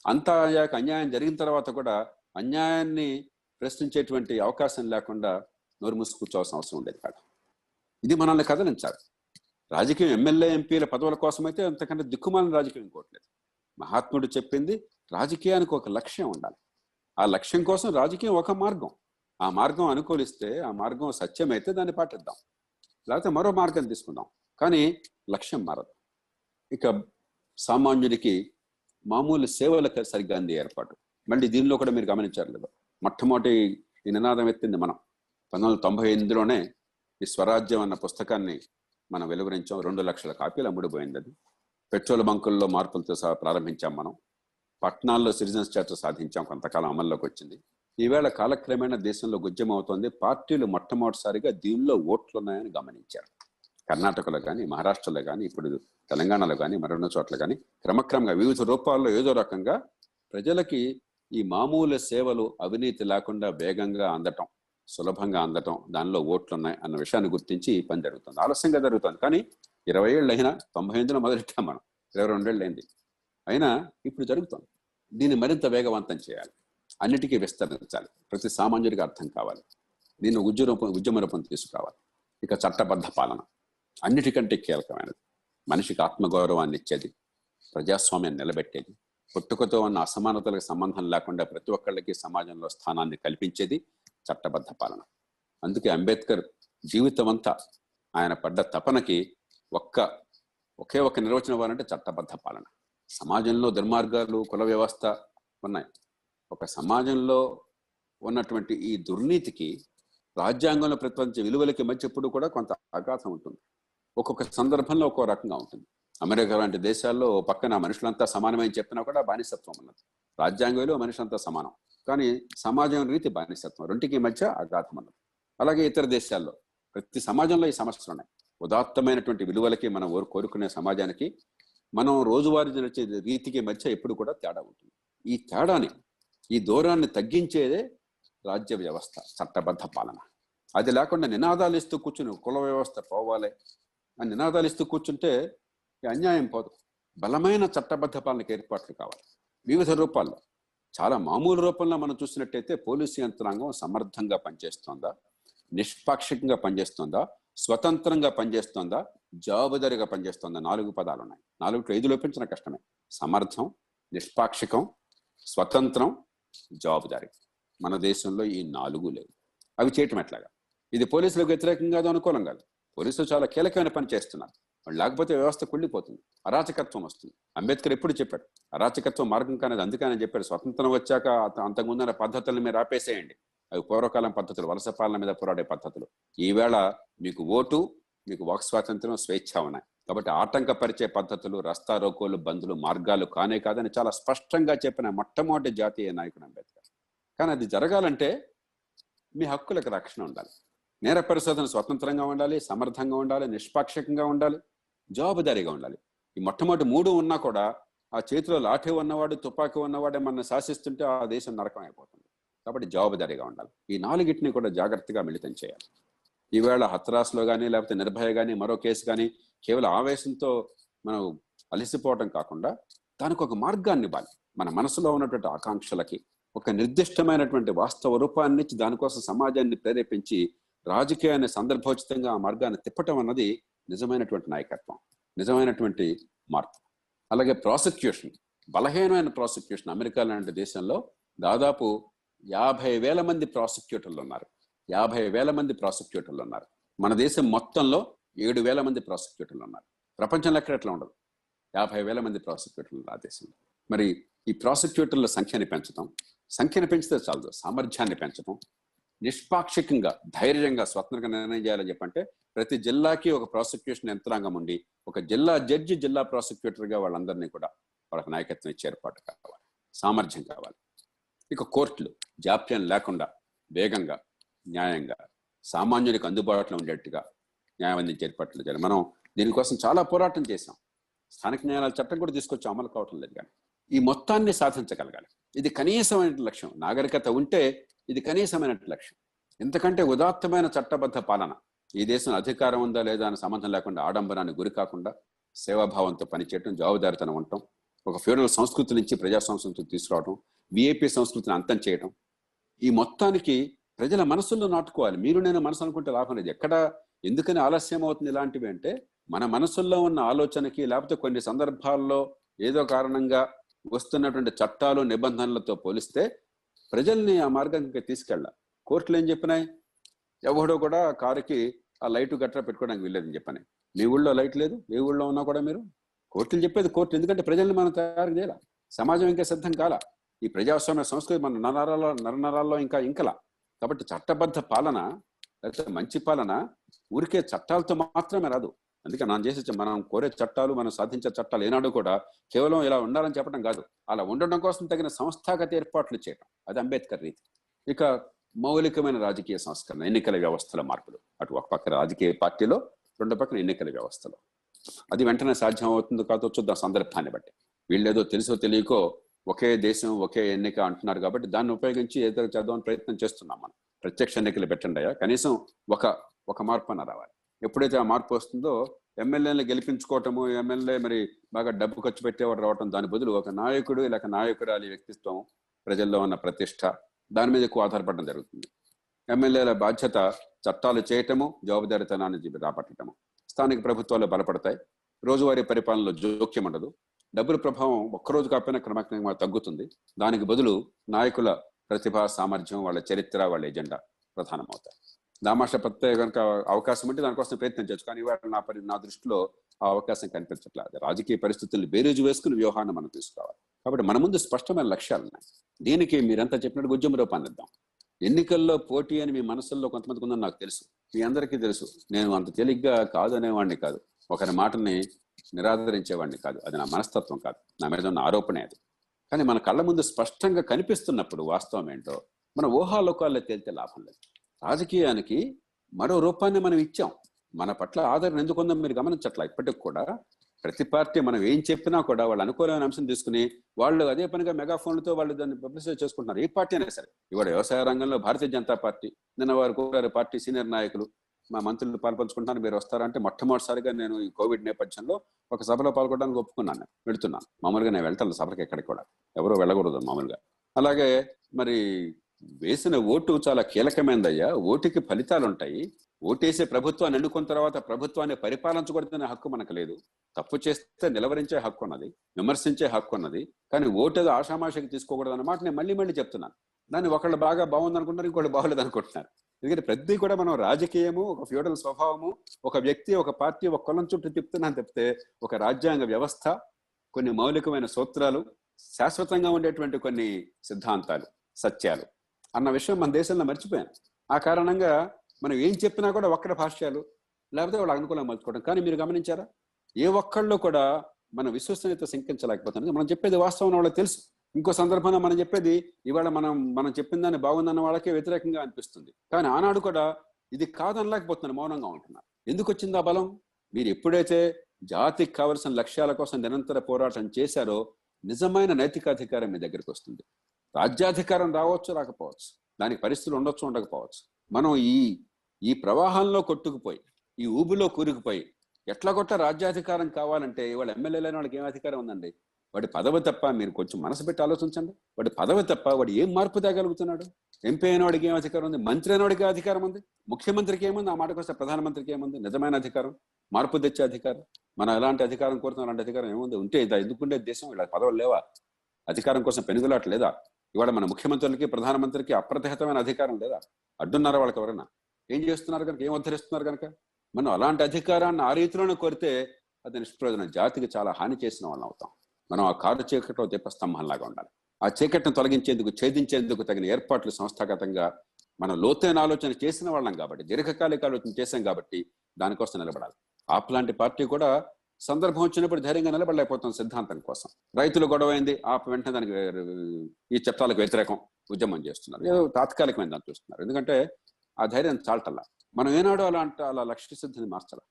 అంతా అయ్యాక అన్యాయం జరిగిన తర్వాత కూడా అన్యాయాన్ని ప్రశ్నించేటువంటి అవకాశం లేకుండా నోరు మూసి కూర్చోవాల్సిన అవసరం ఉండేది కాదు. ఇది మనల్ని కదలించాలి. రాజకీయం ఎమ్మెల్యే ఎంపీల పదవుల కోసం అయితే అంతకంటే దిక్కుమాలిన రాజకీయం కోట్లేదు మహాత్ముడు చెప్పింది రాజకీయానికి ఒక లక్ష్యం ఉండాలి. ఆ లక్ష్యం కోసం రాజకీయం ఒక మార్గం. ఆ మార్గం అనుకూలిస్తే ఆ మార్గం సత్యమైతే దాన్ని పాటిద్దాం. లేకపోతే మరో మార్గం తీసుకుందాం. కానీ లక్ష్యం మారదు. ఇక సామాన్యుడికి మామూలు సేవలకు సరిగ్గా అందే ఏర్పాటు. మళ్ళీ దీనిలో కూడా మీరు గమనించారు లేదా మొట్టమొదటి నినాదం ఎత్తింది మనం. పంతొమ్మిది వందల తొంభై ఎనిమిదిలోనే ఈ స్వరాజ్యం అన్న పుస్తకాన్ని మనం వెలువరించాం. రెండు లక్షల కాపీలు అమ్ముడిపోయింది అది. పెట్రోల్ బంకుల్లో మార్పులతో సహా ప్రారంభించాం మనం. పట్టణాల్లో సిటిజన్స్ చార్టర్ సాధించాం. కొంతకాలం అమల్లోకి వచ్చింది. ఈవేళ కాలక్రమేణా దేశంలో గుజ్జం అవుతోంది పార్టీలు మొట్టమొదటిసారిగా దీనిలో ఓట్లు ఉన్నాయని గమనించారు. కర్ణాటకలో కానీ మహారాష్ట్రలో కానీ ఇప్పుడు తెలంగాణలో కానీ మరెన్నో చోట్ల కానీ క్రమక్రమంగా వివిధ రూపాల్లో ఏదో రకంగా ప్రజలకి ఈ మామూలు సేవలు అవినీతి లేకుండా వేగంగా అందటం సులభంగా అందటం దానిలో ఓట్లు ఉన్నాయి అన్న విషయాన్ని గుర్తించి పని జరుగుతుంది. ఆలస్యంగా జరుగుతుంది. కానీ ఇరవై ఏళ్ళు అయినా తొంభై ఎనిమిదిలో మొదలెట్టాం మనం. ఇరవై రెండేళ్ళు అయింది. అయినా ఇప్పుడు జరుగుతుంది. దీన్ని మరింత వేగవంతం చేయాలి. అన్నిటికీ విస్తరించాలి. ప్రతి సామాన్యుడికి అర్థం కావాలి. దీన్ని ఉద్యమ రూపం ఉద్యమ రూపం తీసుకురావాలి. ఇక చట్టబద్ధ పాలన. అన్నిటికంటే కీలకమైనది. మనిషికి ఆత్మగౌరవాన్ని ఇచ్చేది ప్రజాస్వామ్యాన్ని నిలబెట్టేది పుట్టుకతో ఉన్న అసమానతలకు సంబంధం లేకుండా ప్రతి ఒక్కళ్ళకి సమాజంలో స్థానాన్ని కల్పించేది చట్టబద్ధ పాలన. అందుకే అంబేద్కర్ జీవితం అంతా ఆయన పడ్డ తపనకి ఒక్క ఒకే ఒక్క నిర్వచనం ఇవ్వాలంటే చట్టబద్ధ పాలన. సమాజంలో దుర్మార్గాలు కుల వ్యవస్థ ఉన్నాయి. ఒక సమాజంలో ఉన్నటువంటి ఈ దుర్నీతికి రాజ్యాంగంలో ప్రతిపాదించే విలువలకి మధ్య ఎప్పుడు కూడా కొంత ఆఘాతం ఉంటుంది. ఒక్కొక్క సందర్భంలో ఒక్కో రకంగా ఉంటుంది. అమెరికా లాంటి దేశాల్లో పక్కన మనుషులంతా సమానమని చెప్పినా కూడా బానిసత్వం ఉన్నది. రాజ్యాంగంలో మనుషులంతా సమానం. కానీ సమాజం రీతి బానిసత్వం రెంటికి మధ్య అఘాతం ఉన్నది. అలాగే ఇతర దేశాల్లో ప్రతి సమాజంలో ఈ సమస్యలు ఉన్నాయి. ఉదాత్తమైనటువంటి విలువలకి మనం ఓరు కోరుకునే సమాజానికి మనం రోజువారీ నడిచే రీతికి మధ్య ఎప్పుడు కూడా తేడా ఉంటుంది. ఈ తేడాని ఈ దూరాన్ని తగ్గించేదే రాజ్య వ్యవస్థ చట్టబద్ధ పాలన. అది లేకుండా నినాదాలు ఇస్తూ కూర్చుని కుల వ్యవస్థ పోవాలి. ఆ నినాదాలు ఇస్తూ కూర్చుంటే అన్యాయం పోదు. బలమైన చట్టబద్ధ పాలనకు ఏర్పాట్లు కావాలి. వివిధ రూపాల్లో చాలా మామూలు రూపంలో మనం చూసినట్టయితే పోలీసు యంత్రాంగం సమర్థంగా పనిచేస్తోందా? నిష్పాక్షికంగా పనిచేస్తోందా? స్వతంత్రంగా పనిచేస్తోందా? జవాబుదారీగా పనిచేస్తోందా? నాలుగు పదాలు ఉన్నాయి నాలుగు ఐదు లోపించిన కష్టమే. సమర్థం నిష్పాక్షికం స్వతంత్రం జవాబుదారీ. మన దేశంలో ఈ నాలుగు లేవు. అవి చేయటం ఎట్లాగా? ఇది పోలీసులకు వ్యతిరేకం కాదు అనుకూలం కాదు. పోలీసులు చాలా కీలకమైన పని చేస్తున్నారు. లేకపోతే వ్యవస్థ కుళ్ళిపోతుంది. అరాచకత్వం వస్తుంది. అంబేద్కర్ ఎప్పుడు చెప్పాడు అరాచకత్వం మార్గం కానేది అందుకని చెప్పాడు. స్వతంత్రం వచ్చాక అంతకుముందున్న పద్ధతులను మీరు ఆపేసేయండి. అవి పూర్వకాలం పద్ధతులు వలస పాలన మీద పోరాడే పద్ధతులు. ఈవేళ మీకు ఓటు మీకు వాక్ స్వాతంత్రం స్వేచ్ఛ ఉన్నాయి. కాబట్టి ఆటంకపరిచే పద్ధతులు రస్తా రోకోలు బంధులు మార్గాలు కానే కాదని చాలా స్పష్టంగా చెప్పిన మొట్టమొదటి జాతీయ నాయకుడు అంబేద్కర్. కానీ అది జరగాలంటే మీ హక్కులకు రక్షణ ఉండాలి. నేర పరిశోధన స్వతంత్రంగా ఉండాలి సమర్థంగా ఉండాలి నిష్పాక్షికంగా ఉండాలి జవాబుదారీగా ఉండాలి. ఈ మొట్టమొదటి మూడు ఉన్నా కూడా ఆ చేతిలో లాఠీ ఉన్నవాడు తుపాకీ ఉన్నవాడే మనం శాసిస్తుంటే ఆ దేశం నరకం అయిపోతుంది కాబట్టి జవాబుదారీగా ఉండాలి. ఈ నాలుగిటిని కూడా జాగ్రత్తగా మిళితం చేయాలి. ఈవేళ హత్రాస్లో కానీ లేకపోతే నిర్భయ కానీ మరో కేసు కానీ కేవలం ఆవేశంతో మనం అలసిపోవటం కాకుండా దానికి ఒక మార్గాన్ని ఇవ్వాలి. మన మనసులో ఉన్నటువంటి ఆకాంక్షలకి ఒక నిర్దిష్టమైనటువంటి వాస్తవ రూపాన్ని ఇచ్చి దానికోసం సమాజాన్ని ప్రేరేపించి రాజకీయాన్ని సందర్భోచితంగా ఆ మార్గాన్ని తిప్పటం అన్నది నిజమైనటువంటి నాయకత్వం నిజమైనటువంటి మార్పు. అలాగే ప్రాసిక్యూషన్ బలహీనమైన ప్రాసిక్యూషన్ అమెరికా లాంటి దేశంలో దాదాపు యాభై వేల మంది ప్రాసిక్యూటర్లు ఉన్నారు. యాభై వేల మంది ప్రాసిక్యూటర్లు ఉన్నారు. మన దేశం మొత్తంలో ఏడు వేల మంది ప్రాసిక్యూటర్లు ఉన్నారు. ప్రపంచంలో ఎక్కడ ఎట్లా ఉండదు. యాభై వేల మంది ప్రాసిక్యూటర్లు ఆ దేశంలో. మరి ఈ ప్రాసిక్యూటర్ల సంఖ్యని పెంచడం సంఖ్యను పెంచితే చాలదు సామర్థ్యాన్ని పెంచడం నిష్పాక్షికంగా ధైర్యంగా స్వతంత్రంగా నిర్ణయం చేయాలని చెప్పంటే ప్రతి జిల్లాకి ఒక ప్రాసిక్యూషన్ యంత్రాంగం ఉండి ఒక జిల్లా జడ్జి జిల్లా ప్రాసిక్యూటర్గా వాళ్ళందరినీ కూడా వాళ్ళకి నాయకత్వం ఇచ్చే ఏర్పాటు కావాలి సామర్థ్యం కావాలి. ఇక కోర్టులు జాప్యం లేకుండా వేగంగా న్యాయంగా సామాన్యునికి అందుబాటులో ఉండేట్టుగా న్యాయం అందించే ఏర్పాట్లు చేయాలి. మనం దీనికోసం చాలా పోరాటం చేశాం. స్థానిక న్యాయాలయాల చట్టం కూడా తీసుకొచ్చి అమలు కావటం లేదు కానీ ఈ మొత్తాన్ని సాధించగలగాలి. ఇది కనీసమైన లక్ష్యం. నాగరికత ఉంటే ఇది కనీసమైన లక్ష్యం. ఎందుకంటే ఉదాత్తమైన చట్టబద్ధ పాలన ఈ దేశం అధికారం ఉందా లేదా అని సంబంధం లేకుండా ఆడంబరాన్ని గురి కాకుండా సేవాభావంతో పనిచేయటం జవాబుదారితనం ఉండటం ఒక ఫ్యూడల్ సంస్కృతి నుంచి ప్రజా సంస్కృతిని తీసుకురావడం విఏపీ సంస్కృతిని అంతం చేయడం ఈ మొత్తానికి ప్రజల మనసుల్లో నాటుకోవాలి. మీరు నేను మనసు అనుకుంటే లాభం లేదు. ఎక్కడ ఎందుకని ఆలస్యం అవుతుంది ఇలాంటివి అంటే మన మనసుల్లో ఉన్న ఆలోచనకి లేకపోతే కొన్ని సందర్భాల్లో ఏదో కారణంగా వస్తున్నటువంటి చట్టాలు నిబంధనలతో పోలిస్తే ప్రజల్ని ఆ మార్గానికి తీసుకెళ్ళ. కోర్టులు ఏం చెప్పినాయి? ఎవడో కూడా కారుకి ఆ లైట్ గట్రా పెట్టుకోవడానికి వెళ్ళేదని చెప్పని. మీ ఊళ్ళో లైట్ లేదు ఏ ఊళ్ళో ఉన్నా కూడా మీరు కోర్టులు చెప్పేది కోర్టు. ఎందుకంటే ప్రజల్ని మనం తయారు చేయాల. సమాజం ఇంకా సిద్ధం కాల. ఈ ప్రజాస్వామ్య సంస్కృతి మన నరాల్లో నరనరాల్లో ఇంకా ఇంకలా. కాబట్టి చట్టబద్ధ పాలన లేకపోతే మంచి పాలన ఊరికే చట్టాలతో మాత్రమే రాదు. అందుకే మనం చేసే మనం కోరే చట్టాలు మనం సాధించే చట్టాలు ఏనాడు కూడా కేవలం ఇలా ఉండాలని చెప్పడం కాదు. అలా ఉండడం కోసం తగిన సంస్థాగత ఏర్పాట్లు చేయడం అది అంబేద్కర్ రీతి. ఇక మౌలికమైన రాజకీయ సంస్కరణ ఎన్నికల వ్యవస్థల మార్పులు. అటు ఒక పక్క రాజకీయ పార్టీలో రెండు పక్కన ఎన్నికల వ్యవస్థలో. అది వెంటనే సాధ్యం అవుతుందో కాదో చూద్దాం సందర్భాన్ని బట్టి. వీళ్ళేదో తెలుసో తెలియకో ఒకే దేశం ఒకే ఎన్నిక అంటున్నారు కాబట్టి దాన్ని ఉపయోగించి ఏదో చేద్దామని ప్రయత్నం చేస్తున్నాం మనం. ప్రత్యక్ష ఎన్నికలు పెట్టండి కనీసం ఒక ఒక మార్పు అన్న రావాలి. ఎప్పుడైతే ఆ మార్పు వస్తుందో ఎమ్మెల్యేలను గెలిపించుకోవటము ఎమ్మెల్యే మరి బాగా డబ్బు ఖర్చు పెట్టేవాడు రావటం దాని బదులు ఒక నాయకుడు లేక నాయకురాలి వ్యక్తిత్వం ప్రజల్లో ఉన్న ప్రతిష్ట దాని మీద ఎక్కువ ఆధారపడడం జరుగుతుంది. ఎమ్మెల్యేల బాధ్యత చట్టాలు చేయటము జవాబుదారితనాన్ని రాబట్టడము. స్థానిక ప్రభుత్వాలు బలపడతాయి. రోజువారీ పరిపాలనలో జోక్యం ఉండదు. డబ్బుల ప్రభావం ఒక్కరోజు కాకపోయినా క్రమక్రమంగా తగ్గుతుంది. దానికి బదులు నాయకుల ప్రతిభ సామర్థ్యం వాళ్ళ చరిత్ర వాళ్ళ ఎజెండా ప్రధానమవుతాయి. దామాష పత్తే కనుక అవకాశం ఉంటే దానికోసం ప్రయత్నం చేయొచ్చు. కానీ ఇవాళ నా పరి నా దృష్టిలో ఆ అవకాశం కనిపించట్లేదు రాజకీయ పరిస్థితుల్ని బేరేజు వేసుకుని వ్యూహాన్ని మనం తీసుకోవాలి. కాబట్టి మన ముందు స్పష్టమైన లక్ష్యాలు ఉన్నాయి. దీనికి మీరంతా చెప్పినట్టు ఉద్యమ రూపాన్ని ఇద్దాం. ఎన్నికల్లో పోటీ అని మీ మనసుల్లో కొంతమందికి ఉందని నాకు తెలుసు. మీ అందరికీ తెలుసు. నేను అంత తేలిగ్గా కాదు అనేవాడిని కాదు. ఒకరి మాటని నిరాదరించేవాడిని కాదు. అది నా మనస్తత్వం కాదు. నా మీద ఉన్న ఆరోపణే అది. కానీ మన కళ్ళ ముందు స్పష్టంగా కనిపిస్తున్నప్పుడు వాస్తవం ఏంటో మన ఊహాలోకాల్లో తేలితే లాభం లేదు. రాజకీయానికి మరో రూపాన్ని మనం ఇచ్చాం. మన పట్ల ఆదరణ ఎందుకుందో మీరు గమనించట్లా. ఇప్పటికి కూడా ప్రతి పార్టీ మనం ఏం చెప్పినా కూడా వాళ్ళు అనుకూలమైన అంశం తీసుకుని వాళ్ళు అదే పనిగా మెగాఫోన్లతో వాళ్ళు దాన్ని పబ్లిసిటీ చేసుకుంటున్నారు. ఏ పార్టీ అయినా సరే. ఇవాళ వ్యవసాయ రంగంలో భారతీయ జనతా పార్టీ నిన్న వారు కోరారు పార్టీ సీనియర్ నాయకులు మా మంత్రులు పాల్పంచుకుంటాను మీరు వస్తారంటే మొట్టమొదటిసారిగా నేను ఈ కోవిడ్ నేపథ్యంలో ఒక సభలో పాల్గొనడానికి ఒప్పుకున్నాను వెళుతున్నాను. మామూలుగా నేను వెళ్తాను సభకి ఎక్కడికి కూడా. ఎవరో వెళ్ళకూడదు మామూలుగా. అలాగే మరి వేసిన ఓటు చాలా కీలకమైనదయ్యా ఓటుకి ఫలితాలు ఉంటాయి ఓటేసే ప్రభుత్వాన్ని ఎన్నుకున్న తర్వాత ప్రభుత్వాన్ని పరిపాలించకూడదనే హక్కు మనకు లేదు తప్పు చేస్తే నిలవరించే హక్కు ఉన్నది విమర్శించే హక్కు ఉన్నది కానీ ఓటు ఆషామాషకి తీసుకోకూడదు అన్నమాట నేను మళ్ళీ మళ్ళీ చెప్తున్నాను. దాన్ని ఒకళ్ళు బాగా బాగుంది అనుకుంటారు ఇంకోళ్ళు బాగోలేదు అనుకుంటున్నారు ఎందుకంటే ప్రతి కూడా మనం రాజకీయము ఒక ఫ్యూడల్ స్వభావము ఒక వ్యక్తి ఒక పార్టీ ఒక కులం చుట్టూ తిప్పుతున్నాను తప్పితే ఒక రాజ్యాంగ వ్యవస్థ కొన్ని మౌలికమైన సూత్రాలు శాశ్వతంగా ఉండేటువంటి కొన్ని సిద్ధాంతాలు సత్యాలు. అన్న విషయం మన దేశంలో మర్చిపోయాను. ఆ కారణంగా మనం ఏం చెప్పినా కూడా ఒక్కడ భాష్యాలు లేకపోతే వాళ్ళు అనుకూలంగా మలుచుకోవడం. కానీ మీరు గమనించారా? ఏ ఒక్కళ్ళు కూడా మన విశ్వసనీయత శంకించలేకపోతుంది మనం చెప్పేది వాస్తవం వాళ్ళకి తెలుసు. ఇంకో సందర్భంలో మనం చెప్పేది ఇవాళ మనం మనం చెప్పిన దాన్ని బాగుందన్న వాళ్ళకే వ్యతిరేకంగా అనిపిస్తుంది. కానీ ఆనాడు కూడా ఇది కాదనలేకపోతున్నారు మౌనంగా ఉంటున్నారు. ఎందుకు వచ్చింది ఆ బలం? మీరు ఎప్పుడైతే జాతికి కావలసిన లక్ష్యాల కోసం నిరంతర పోరాటం చేశారో నిజమైన నైతికాధికారం మీ దగ్గరికి వస్తుంది. రాజ్యాధికారం రావచ్చు రాకపోవచ్చు. దానికి పరిస్థితులు ఉండొచ్చు ఉండకపోవచ్చు. మనం ఈ ఈ ప్రవాహంలో కొట్టుకుపోయి ఈ ఊబిలో కూరుకుపోయి ఎట్లా కొట్ట రాజ్యాధికారం కావాలంటే ఇవాళ ఎమ్మెల్యే లేని వాళ్ళకి ఏం అధికారం ఉందండి? వాడి పదవి తప్ప మీరు కొంచెం మనసు పెట్టి ఆలోచించండి. వాడి పదవి తప్ప వాడు ఏం మార్పు తేగలుగుతున్నాడు? ఎంపీ అయిన వాడికి ఏం అధికారం ఉంది? మంత్రి అయిన వాడికి అధికారం ఉంది? ముఖ్యమంత్రికి ఏముంది? ఆ మాటకు వస్తే ప్రధానమంత్రికి ఏముంది? నిజమైన అధికారం? మార్పు తెచ్చే అధికారం? మనం ఎలాంటి అధికారం కోరుతున్నాం? అలాంటి అధికారం ఏముంది? ఉంటే ఇది ఎందుకుండే దేశం? ఇలా పదవులు లేవా? అధికారం కోసం పెనుగులాట లేదా? ఇవాళ మన ముఖ్యమంత్రులకి ప్రధానమంత్రికి అప్రతిహతమైన అధికారం లేదా? అడ్డున్నారా వాళ్ళకి ఎవరైనా? ఏం చేస్తున్నారు కనుక ఏం ఉద్ధరిస్తున్నారు కనుక మనం అలాంటి అధికారాన్ని ఆ రీతిలోనే కోరితే అది నిష్ప్రయోజనం. జాతికి చాలా హాని చేసిన వాళ్ళం అవుతాం. మనం ఆ కారు చీకట్లో దీపస్తంభంలాగా ఉండాలి. ఆ చీకటిని తొలగించేందుకు ఛేదించేందుకు తగిన ఏర్పాట్లు సంస్థాగతంగా మనం లోతైన ఆలోచన చేసిన వాళ్ళం కాబట్టి దీర్ఘకాలిక ఆలోచన చేశాం కాబట్టి దానికోసం నిలబడాలి. ఆప్ లాంటి పార్టీ కూడా సందర్భం వచ్చినప్పుడు ధైర్యంగా నిలబడలేకపోతాం సిద్ధాంతం కోసం. రైతులు గొడవ అయింది వెంటనే దానికి ఈ చట్టాలకు వ్యతిరేకం ఉద్యమం చేస్తున్నారు. ఏదో తాత్కాలికమైన దాన్ని చూస్తున్నారు. ఎందుకంటే ఆ ధైర్యం చాలటల్లా. మనం ఏనాడో అలా అలా లక్ష్య సిద్ధిని మార్చాల.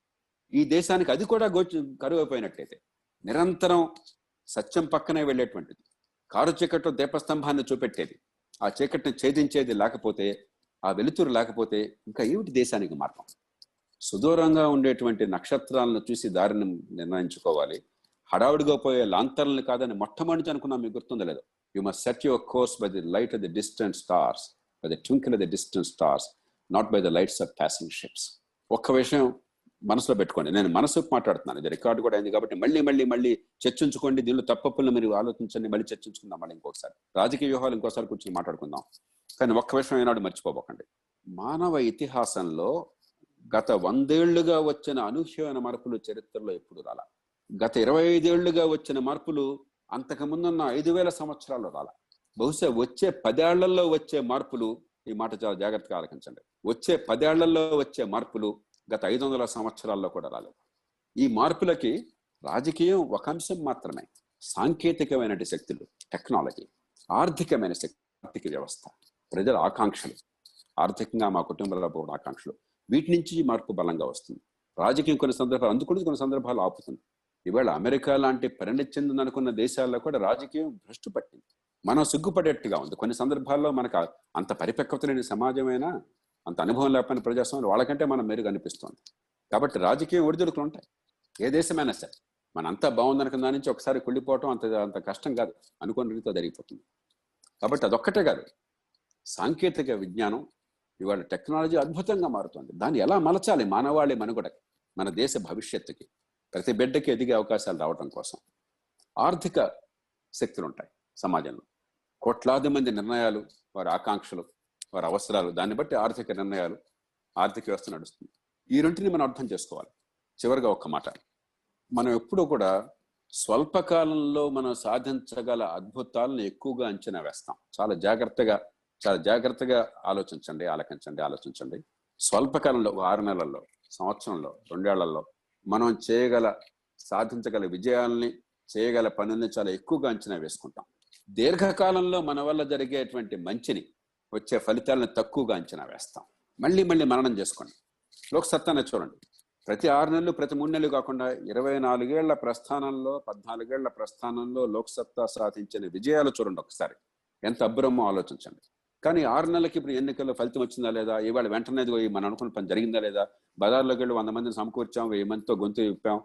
ఈ దేశానికి అది కూడా గోచి కరువైపోయినట్లయితే నిరంతరం సత్యం పక్కనే వెళ్ళేటువంటిది. కారు చీకట్లో దీపస్తంభాన్ని చూపెట్టేది. ఆ చీకటిని ఛేదించేది లేకపోతే ఆ వెలుతురు లేకపోతే ఇంకా ఏమిటి దేశానికి మార్గం? సుదూరంగా ఉండేటువంటి నక్షత్రాలను చూసి దారిని నిర్ణయించుకోవాలి. హడావుడిగా పోయే లాంతర్లను కాదని మొట్టమొదటి అనుకున్నా మీకు గుర్తుందో లేదు? You must set your course by the light of the distant stars by the twinkle of the distant stars not by the lights of passing ships ఒక్క విషయం మనసులో పెట్టుకోండి. నేను మనసుకు మాట్లాడుతున్నాను. ఇది రికార్డు కూడా అయింది కాబట్టి మళ్ళీ మళ్ళీ మళ్ళీ చర్చించుకోండి. దీనిలో తప్పప్పులను మీరు ఆలోచించండి. మళ్ళీ చర్చించుకుందాం మళ్ళీ ఇంకొకసారి. రాజకీయ వ్యూహాలు ఇంకోసారి కూర్చొని మాట్లాడుకుందాం. కానీ ఒక్క విషయం ఏనాడు మర్చిపోబోకండి. మానవ ఇతిహాసంలో గత వందేళ్ళుగా వచ్చిన అనూహ్యమైన మార్పులు చరిత్రలో ఎప్పుడు రాల. గత ఇరవై ఐదేళ్ళుగా వచ్చిన మార్పులు అంతకు ముందున్న ఐదు వేల సంవత్సరాల్లో రాల. బహుశా వచ్చే పదేళ్ళలో వచ్చే మార్పులు ఈ మాట చాలా జాగ్రత్తగా ఆలకించండి. వచ్చే పదేళ్ళలో వచ్చే మార్పులు గత ఐదు వందల సంవత్సరాల్లో కూడా రాలేదు. ఈ మార్పులకి రాజకీయం ఒక అంశం మాత్రమే. సాంకేతికమైన శక్తులు టెక్నాలజీ ఆర్థికమైన శక్తి ఆర్థిక వ్యవస్థ ప్రజల ఆకాంక్షలు. ఆర్థికంగా మా కుటుంబంలో పోవడం ఆకాంక్షలు. వీటి నుంచి మార్పు బలంగా వస్తుంది. రాజకీయం కొన్ని సందర్భాలు అందుకుని కొన్ని సందర్భాలు ఆపుతుంది. ఇవాళ అమెరికా లాంటి పరిణతి చెందింది అనుకున్న దేశాల్లో కూడా రాజకీయం భ్రష్టు పట్టింది. మనం సిగ్గుపడేట్టుగా ఉంది. కొన్ని సందర్భాల్లో మనకు అంత పరిపక్వత లేని సమాజమైనా అంత అనుభవం లేకపోయిన ప్రజాస్వామ్యం వాళ్ళకంటే మనం మెరుగు అనిపిస్తుంది. కాబట్టి రాజకీయం ఒడిదుడుకులు ఉంటాయి. ఏ దేశమైనా సరే మన అంతా బాగుందనుకున్న దాని నుంచి ఒకసారి కుళ్ళిపోవటం అంత అంత కష్టం కాదు. అనుకున్న రీతితో జరిగిపోతుంది. కాబట్టి అదొక్కటే కాదు. సాంకేతిక విజ్ఞానం ఇవాళ టెక్నాలజీ అద్భుతంగా మారుతుంది. దాన్ని ఎలా మలచాలి మానవాళి మనుగడకి మన దేశ భవిష్యత్తుకి ప్రతి బిడ్డకి ఎదిగే అవకాశాలు రావడం కోసం? ఆర్థిక శక్తులు ఉంటాయి సమాజంలో. కోట్లాది మంది నిర్ణయాలు వారి ఆకాంక్షలు వారి అవసరాలు దాన్ని బట్టి ఆర్థిక నిర్ణయాలు ఆర్థిక వ్యవస్థ నడుస్తుంది. ఈ రెంటిని మనం అర్థం చేసుకోవాలి. చివరిగా ఒక్క మాట. మనం ఎప్పుడూ కూడా స్వల్పకాలంలో మనం సాధించగల అద్భుతాలను ఎక్కువగా అంచనా వేస్తాం. చాలా జాగ్రత్తగా చాలా జాగ్రత్తగా ఆలోచించండి ఆలకించండి ఆలోచించండి. స్వల్పకాలంలో ఆరు నెలల్లో సంవత్సరంలో రెండేళ్ళలో మనం చేయగల సాధించగల విజయాల్ని చేయగల పనుల్ని చాలా ఎక్కువగా అంచనా వేసుకుంటాం. దీర్ఘకాలంలో మన వల్ల జరిగేటువంటి మంచిని వచ్చే ఫలితాలను తక్కువగా అంచనా వేస్తాం. మళ్ళీ మళ్ళీ మననం చేసుకోండి. లోక్సత్తాన్ని చూడండి. ప్రతి ఆరు నెలలు ప్రతి మూడు నెలలు కాకుండా ఇరవై నాలుగేళ్ళ ప్రస్థానంలో పద్నాలుగేళ్ళ ప్రస్థానంలో లోక్సత్తా సాధించిన విజయాలు చూడండి ఒకసారి. ఎంత అబ్బురమో ఆలోచించండి. కానీ ఆరు నెలలకి ఇప్పుడు ఎన్నికల్లో ఫలితం వచ్చిందా లేదా? ఇవాళ వెంటనే మనం అనుకున్న పని జరిగిందా లేదా? బజార్లోకి వెళ్ళి వంద మందిని సమకూర్చాం వెయ్యి మందితో గొంతు విప్పాం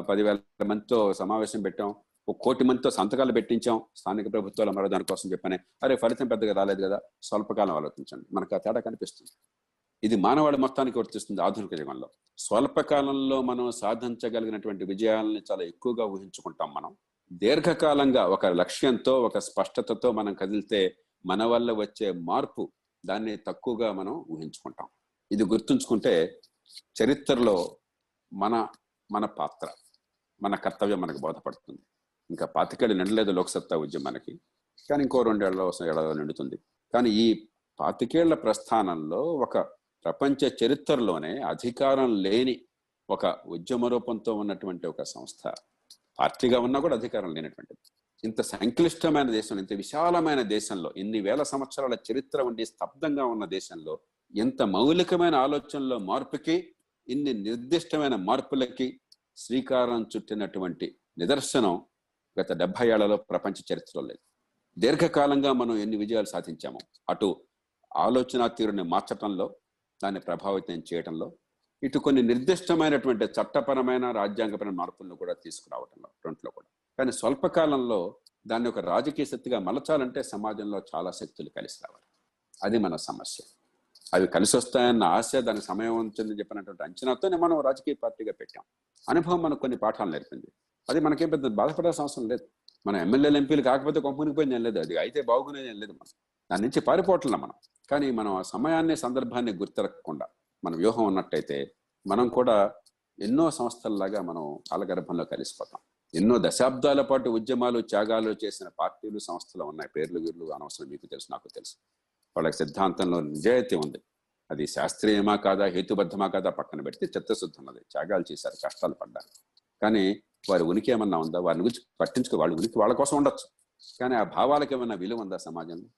పదివేల మందితో సమావేశం పెట్టాం ఒక కోటి మందితో సంతకాలు పెట్టించాం స్థానిక ప్రభుత్వాలు మరో దానికోసం చెప్పనే. అరే ఫలితం పెద్దగా రాలేదు కదా? స్వల్పకాలం ఆలోచించండి. మనకు ఆ తేడా కనిపిస్తుంది. ఇది మానవాళి మొత్తానికి వర్తిస్తుంది ఆధునిక యుగంలో. స్వల్పకాలంలో మనం సాధించగలిగినటువంటి విజయాలని చాలా ఎక్కువగా ఊహించుకుంటాం మనం. దీర్ఘకాలంగా ఒక లక్ష్యంతో ఒక స్పష్టతతో మనం కదిలితే మన వల్ల వచ్చే మార్పు దాన్ని తక్కువగా మనం ఊహించుకుంటాం. ఇది గుర్తుంచుకుంటే చరిత్రలో మన మన పాత్ర మన కర్తవ్యం మనకు బోధపడుతుంది. ఇంకా పాతికేళ్ళు నిండలేదు లోక్సత్తా ఉద్యమానికి కానీ ఇంకో రెండేళ్ళ ఏళ్ళలో నిండుతుంది. కానీ ఈ పాతికేళ్ళ ప్రస్థానంలో ఒక ప్రపంచ చరిత్రలోనే అధికారం లేని ఒక ఉద్యమ రూపంతో ఉన్నటువంటి ఒక సంస్థ పార్టీగా ఉన్నా కూడా అధికారం లేనటువంటిది. ఇంత సంక్లిష్టమైన దేశంలో ఇంత విశాలమైన దేశంలో ఎన్ని వేల సంవత్సరాల చరిత్ర ఉండి స్తబ్దంగా ఉన్న దేశంలో ఎంత మౌలికమైన ఆలోచనలో మార్పుకి ఇన్ని నిర్దిష్టమైన మార్పులకి శ్రీకారం చుట్టినటువంటి నిదర్శనం గత డెబ్బై ఏళ్ళలో ప్రపంచ చరిత్రలో లేదు. దీర్ఘకాలంగా మనం ఎన్ని విజయాలు సాధించామో అటు ఆలోచన తీరుని మార్చటంలో దాన్ని ప్రభావితం చేయటంలో ఇటు కొన్ని నిర్దిష్టమైనటువంటి చట్టపరమైన రాజ్యాంగపరమైన మార్పులను కూడా తీసుకురావటంలో రెంట్లో కూడా. కానీ స్వల్పకాలంలో దాన్ని ఒక రాజకీయ శక్తిగా మలచాలంటే సమాజంలో చాలా శక్తులు కలిసి రావాలి. అది మన సమస్య. అవి కలిసి వస్తాయన్న ఆశ దానికి సమయం ఉంటుందని చెప్పినటువంటి అంచనాతోనే మనం రాజకీయ పార్టీగా పెట్టాం. అనుభవం మనకు కొన్ని పాఠాలు నేర్పింది. అది మనకేం పెద్ద బాధపడాల్సిన అవసరం లేదు. మన ఎమ్మెల్యేలు ఎంపీలు కాకపోతే కొంపనికి పోయింది ఏం లేదు. అది అయితే బాగునేది ఏం లేదు మనం. దాని నుంచి పారిపోవట్లే మనం. కానీ మనం ఆ సమయాన్ని సందర్భాన్ని గుర్తిరక్కకుండా మన వ్యూహం ఉన్నట్టయితే మనం కూడా ఎన్నో సంస్థల్లాగా మనం కాలగర్భంలో కలిసిపోతాం. ఎన్నో దశాబ్దాల పాటు ఉద్యమాలు త్యాగాలు చేసిన పార్టీలు సంస్థలు ఉన్నాయి. పేర్లు వీర్లు అనవసరం. మీకు తెలుసు నాకు తెలుసు. వాళ్ళకి సిద్ధాంతంలో నిజాయితీ ఉంది. అది శాస్త్రీయమా కాదా హేతుబద్ధమా కాదా పక్కన పెడితే చిత్తశుద్ధి ఉన్నది. త్యాగాలు చేశారు కష్టాలు పడ్డారు. కానీ వారి ఉనికి ఏమన్నా ఉందా? వారి గురించి పట్టించుకో వాళ్ళ ఉనికి వాళ్ళ కోసం ఉండొచ్చు. కానీ ఆ భావాలకు ఏమన్నా విలువ ఉందా సమాజంలో?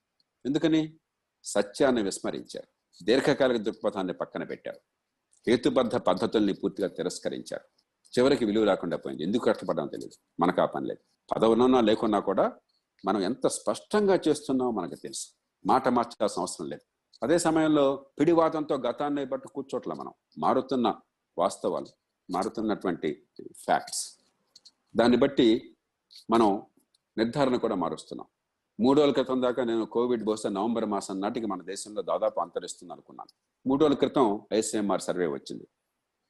ఎందుకని? సత్యాన్ని విస్మరించారు. దీర్ఘకాలిక దృక్పథాన్ని పక్కన పెట్టారు. హేతుబద్ధ పద్ధతుల్ని పూర్తిగా తిరస్కరించారు. చివరికి విలువ రాకుండా పోయింది. ఎందుకు కష్టపడడం తెలియదు మనకు ఆ పని లేదు. పదవులున్నా లేకున్నా కూడా మనం ఎంత స్పష్టంగా చేస్తున్నామో మనకు తెలుసు. మాట మార్చాల్సిన అవసరం లేదు. అదే సమయంలో పిడివాదంతో గతాన్ని బట్టి కూర్చోట్ల మనం. మారుతున్న వాస్తవాలు మారుతున్నటువంటి ఫ్యాక్ట్స్ దాన్ని బట్టి మనం నిర్ధారణ కూడా మారుస్తున్నాం. మూడు రోజుల క్రితం దాకా నేను కోవిడ్ బహుశా నవంబర్ మాసం నాటికి మన దేశంలో దాదాపు అంతరిస్తుంది అనుకున్నాను మూడు రోజుల క్రితం ఐసీఎంఆర్ సర్వే వచ్చింది.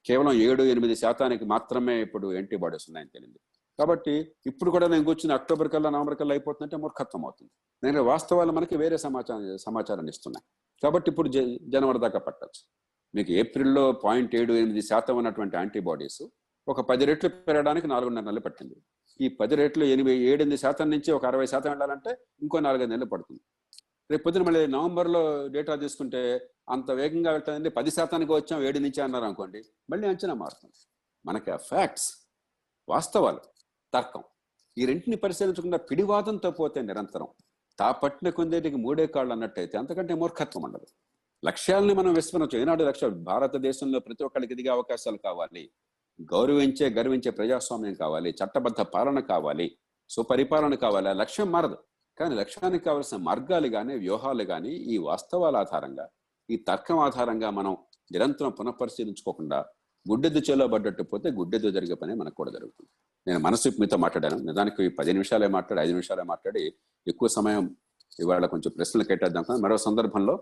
కేవలం ఏడు ఎనిమిది శాతానికి మాత్రమే ఇప్పుడు యాంటీబాడీస్ ఉన్నాయని తెలియదు కాబట్టి ఇప్పుడు కూడా నేను కూర్చుని అక్టోబర్ కల్లా నవంబర్ కల్లా అయిపోతుందంటే మూర్ఖత్వం అవుతుంది. నేను వాస్తవాలు మనకి వేరే సమాచారం సమాచారాన్ని ఇస్తున్నాయి. కాబట్టి ఇప్పుడు జనవరి దాకా పట్టచ్చు. మీకు ఏప్రిల్లో పాయింట్ ఏడు ఎనిమిది శాతం ఉన్నటువంటి యాంటీబాడీస్ ఒక పది రెట్లు పెరగడానికి నాలుగున్నర నెలలు పట్టింది. ఈ పది రెట్లు ఎనిమిది ఏడెనిమిది శాతం నుంచి ఒక అరవై శాతం వెళ్ళాలంటే ఇంకో నాలుగైదు నెలలు పడుతుంది. రేపు పొద్దున మళ్ళీ నవంబర్లో డేటా తీసుకుంటే అంత వేగంగా వెళ్తుందండి పది శాతానికి వచ్చాం ఏడు నుంచి అన్నారు అనుకోండి మళ్ళీ అంచనా మారుతుంది. మనకి ఫ్యాక్ట్స్ వాస్తవాలు తర్కం ఈ రెంటిని పరిశీలించకుండా పిడివాదంతో పోతే నిరంతరం. తా పట్టిన కొందేటికి మూడే కాళ్ళు అన్నట్టయితే అంతకంటే మూర్ఖత్వం ఉండదు. లక్ష్యాలని మనం విస్మరించు ఏనాడు లక్ష్యాలు భారతదేశంలో ప్రతి ఒక్కరికి దిగే అవకాశాలు కావాలి. గౌరవించే గర్వించే ప్రజాస్వామ్యం కావాలి. చట్టబద్ధ పాలన కావాలి. సుపరిపాలన కావాలి. ఆ లక్ష్యం మారదు. కానీ లక్ష్యానికి కావాల్సిన మార్గాలు కానీ వ్యూహాలు కానీ ఈ వాస్తవాల ఆధారంగా ఈ తర్కం ఆధారంగా మనం నిరంతరం పునఃపరిశీలించుకోకుండా గుడ్డెద్దు చేలో పడ్డట్టు పోతే గుడ్డెద్దు జరిగే పని మనకు కూడా జరుగుతుంది. నేను మనసు మీతో మాట్లాడాను. నిజానికి పది నిమిషాలే మాట్లాడి ఐదు నిమిషాలే మాట్లాడి ఎక్కువ సమయం ఇవాళ కొంచెం ప్రశ్నలు కేటేద్దాం మరో సందర్భంలో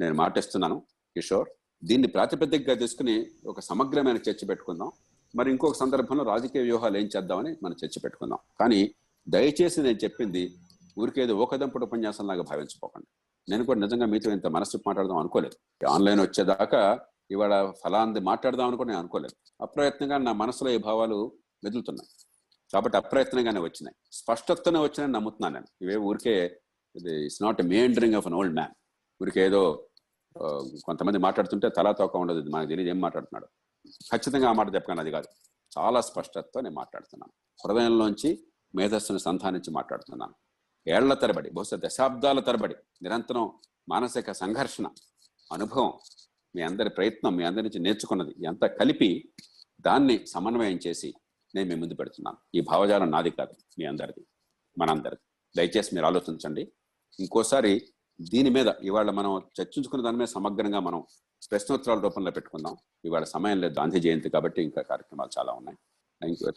నేను మాటిస్తున్నాను. కిషోర్ దీన్ని ప్రాతిపదికగా తీసుకుని ఒక సమగ్రమైన చర్చ పెట్టుకుందాం. మరి ఇంకొక సందర్భంలో రాజకీయ వ్యూహాలు ఏం చేద్దామని మనం చర్చ పెట్టుకుందాం. కానీ దయచేసి నేను చెప్పింది ఊరికేదో ఒకదంపుడు ఉపన్యాసం లాగా భావించుకోకండి నేను కూడా నిజంగా మీతో ఇంత మనసు మాట్లాడదాం అనుకోలేదు. ఆన్లైన్ వచ్చేదాకా ఇవాళ ఫలాంది మాట్లాడదాం అనుకుని నేను అనుకోలేదు. అప్రయత్నంగా నా మనసులో ఈ భావాలు మెదులుతున్నాయి. కాబట్టి అప్రయత్నంగానే వచ్చినాయి. స్పష్టతనే వచ్చినాయని నమ్ముతున్నాను నేను. ఇవే ఊరికే ఇది it's not meandering of an old man ఊరికే ఏదో కొంతమంది మాట్లాడుతుంటే తలా తోక ఉండదు. మనకు తెలియదు. ఏం మాట్లాడుతున్నాడు? ఖచ్చితంగా ఆ మాట చెప్పగానే అది కాదు. చాలా స్పష్టతతో నేను మాట్లాడుతున్నాను. హృదయంలోంచి మేధస్సును సంధానించి మాట్లాడుతున్నాను. ఏళ్ళ తరబడి బహుశా దశాబ్దాల తరబడి నిరంతరం మానసిక సంఘర్షణ అనుభవం మీ అందరి ప్రయత్నం మీ అందరి నుంచి నేర్చుకున్నది ఎంత కలిపి దాన్ని సమన్వయం చేసి నేను మీ ముందు పెడుతున్నాను. ఈ భావజాలం నాది కాదు మీ అందరిది మనందరిది. దయచేసి మీరు ఆలోచించండి. ఇంకోసారి దీని మీద ఇవాళ మనం చర్చించుకున్న దాని మీద సమగ్రంగా మనం ప్రశ్నోత్తరాల రూపంలో పెట్టుకుందాం. ఇవాళ సమయం లేదు గాంధీ జయంతి కాబట్టి ఇంకా కార్యక్రమాలు చాలా ఉన్నాయి.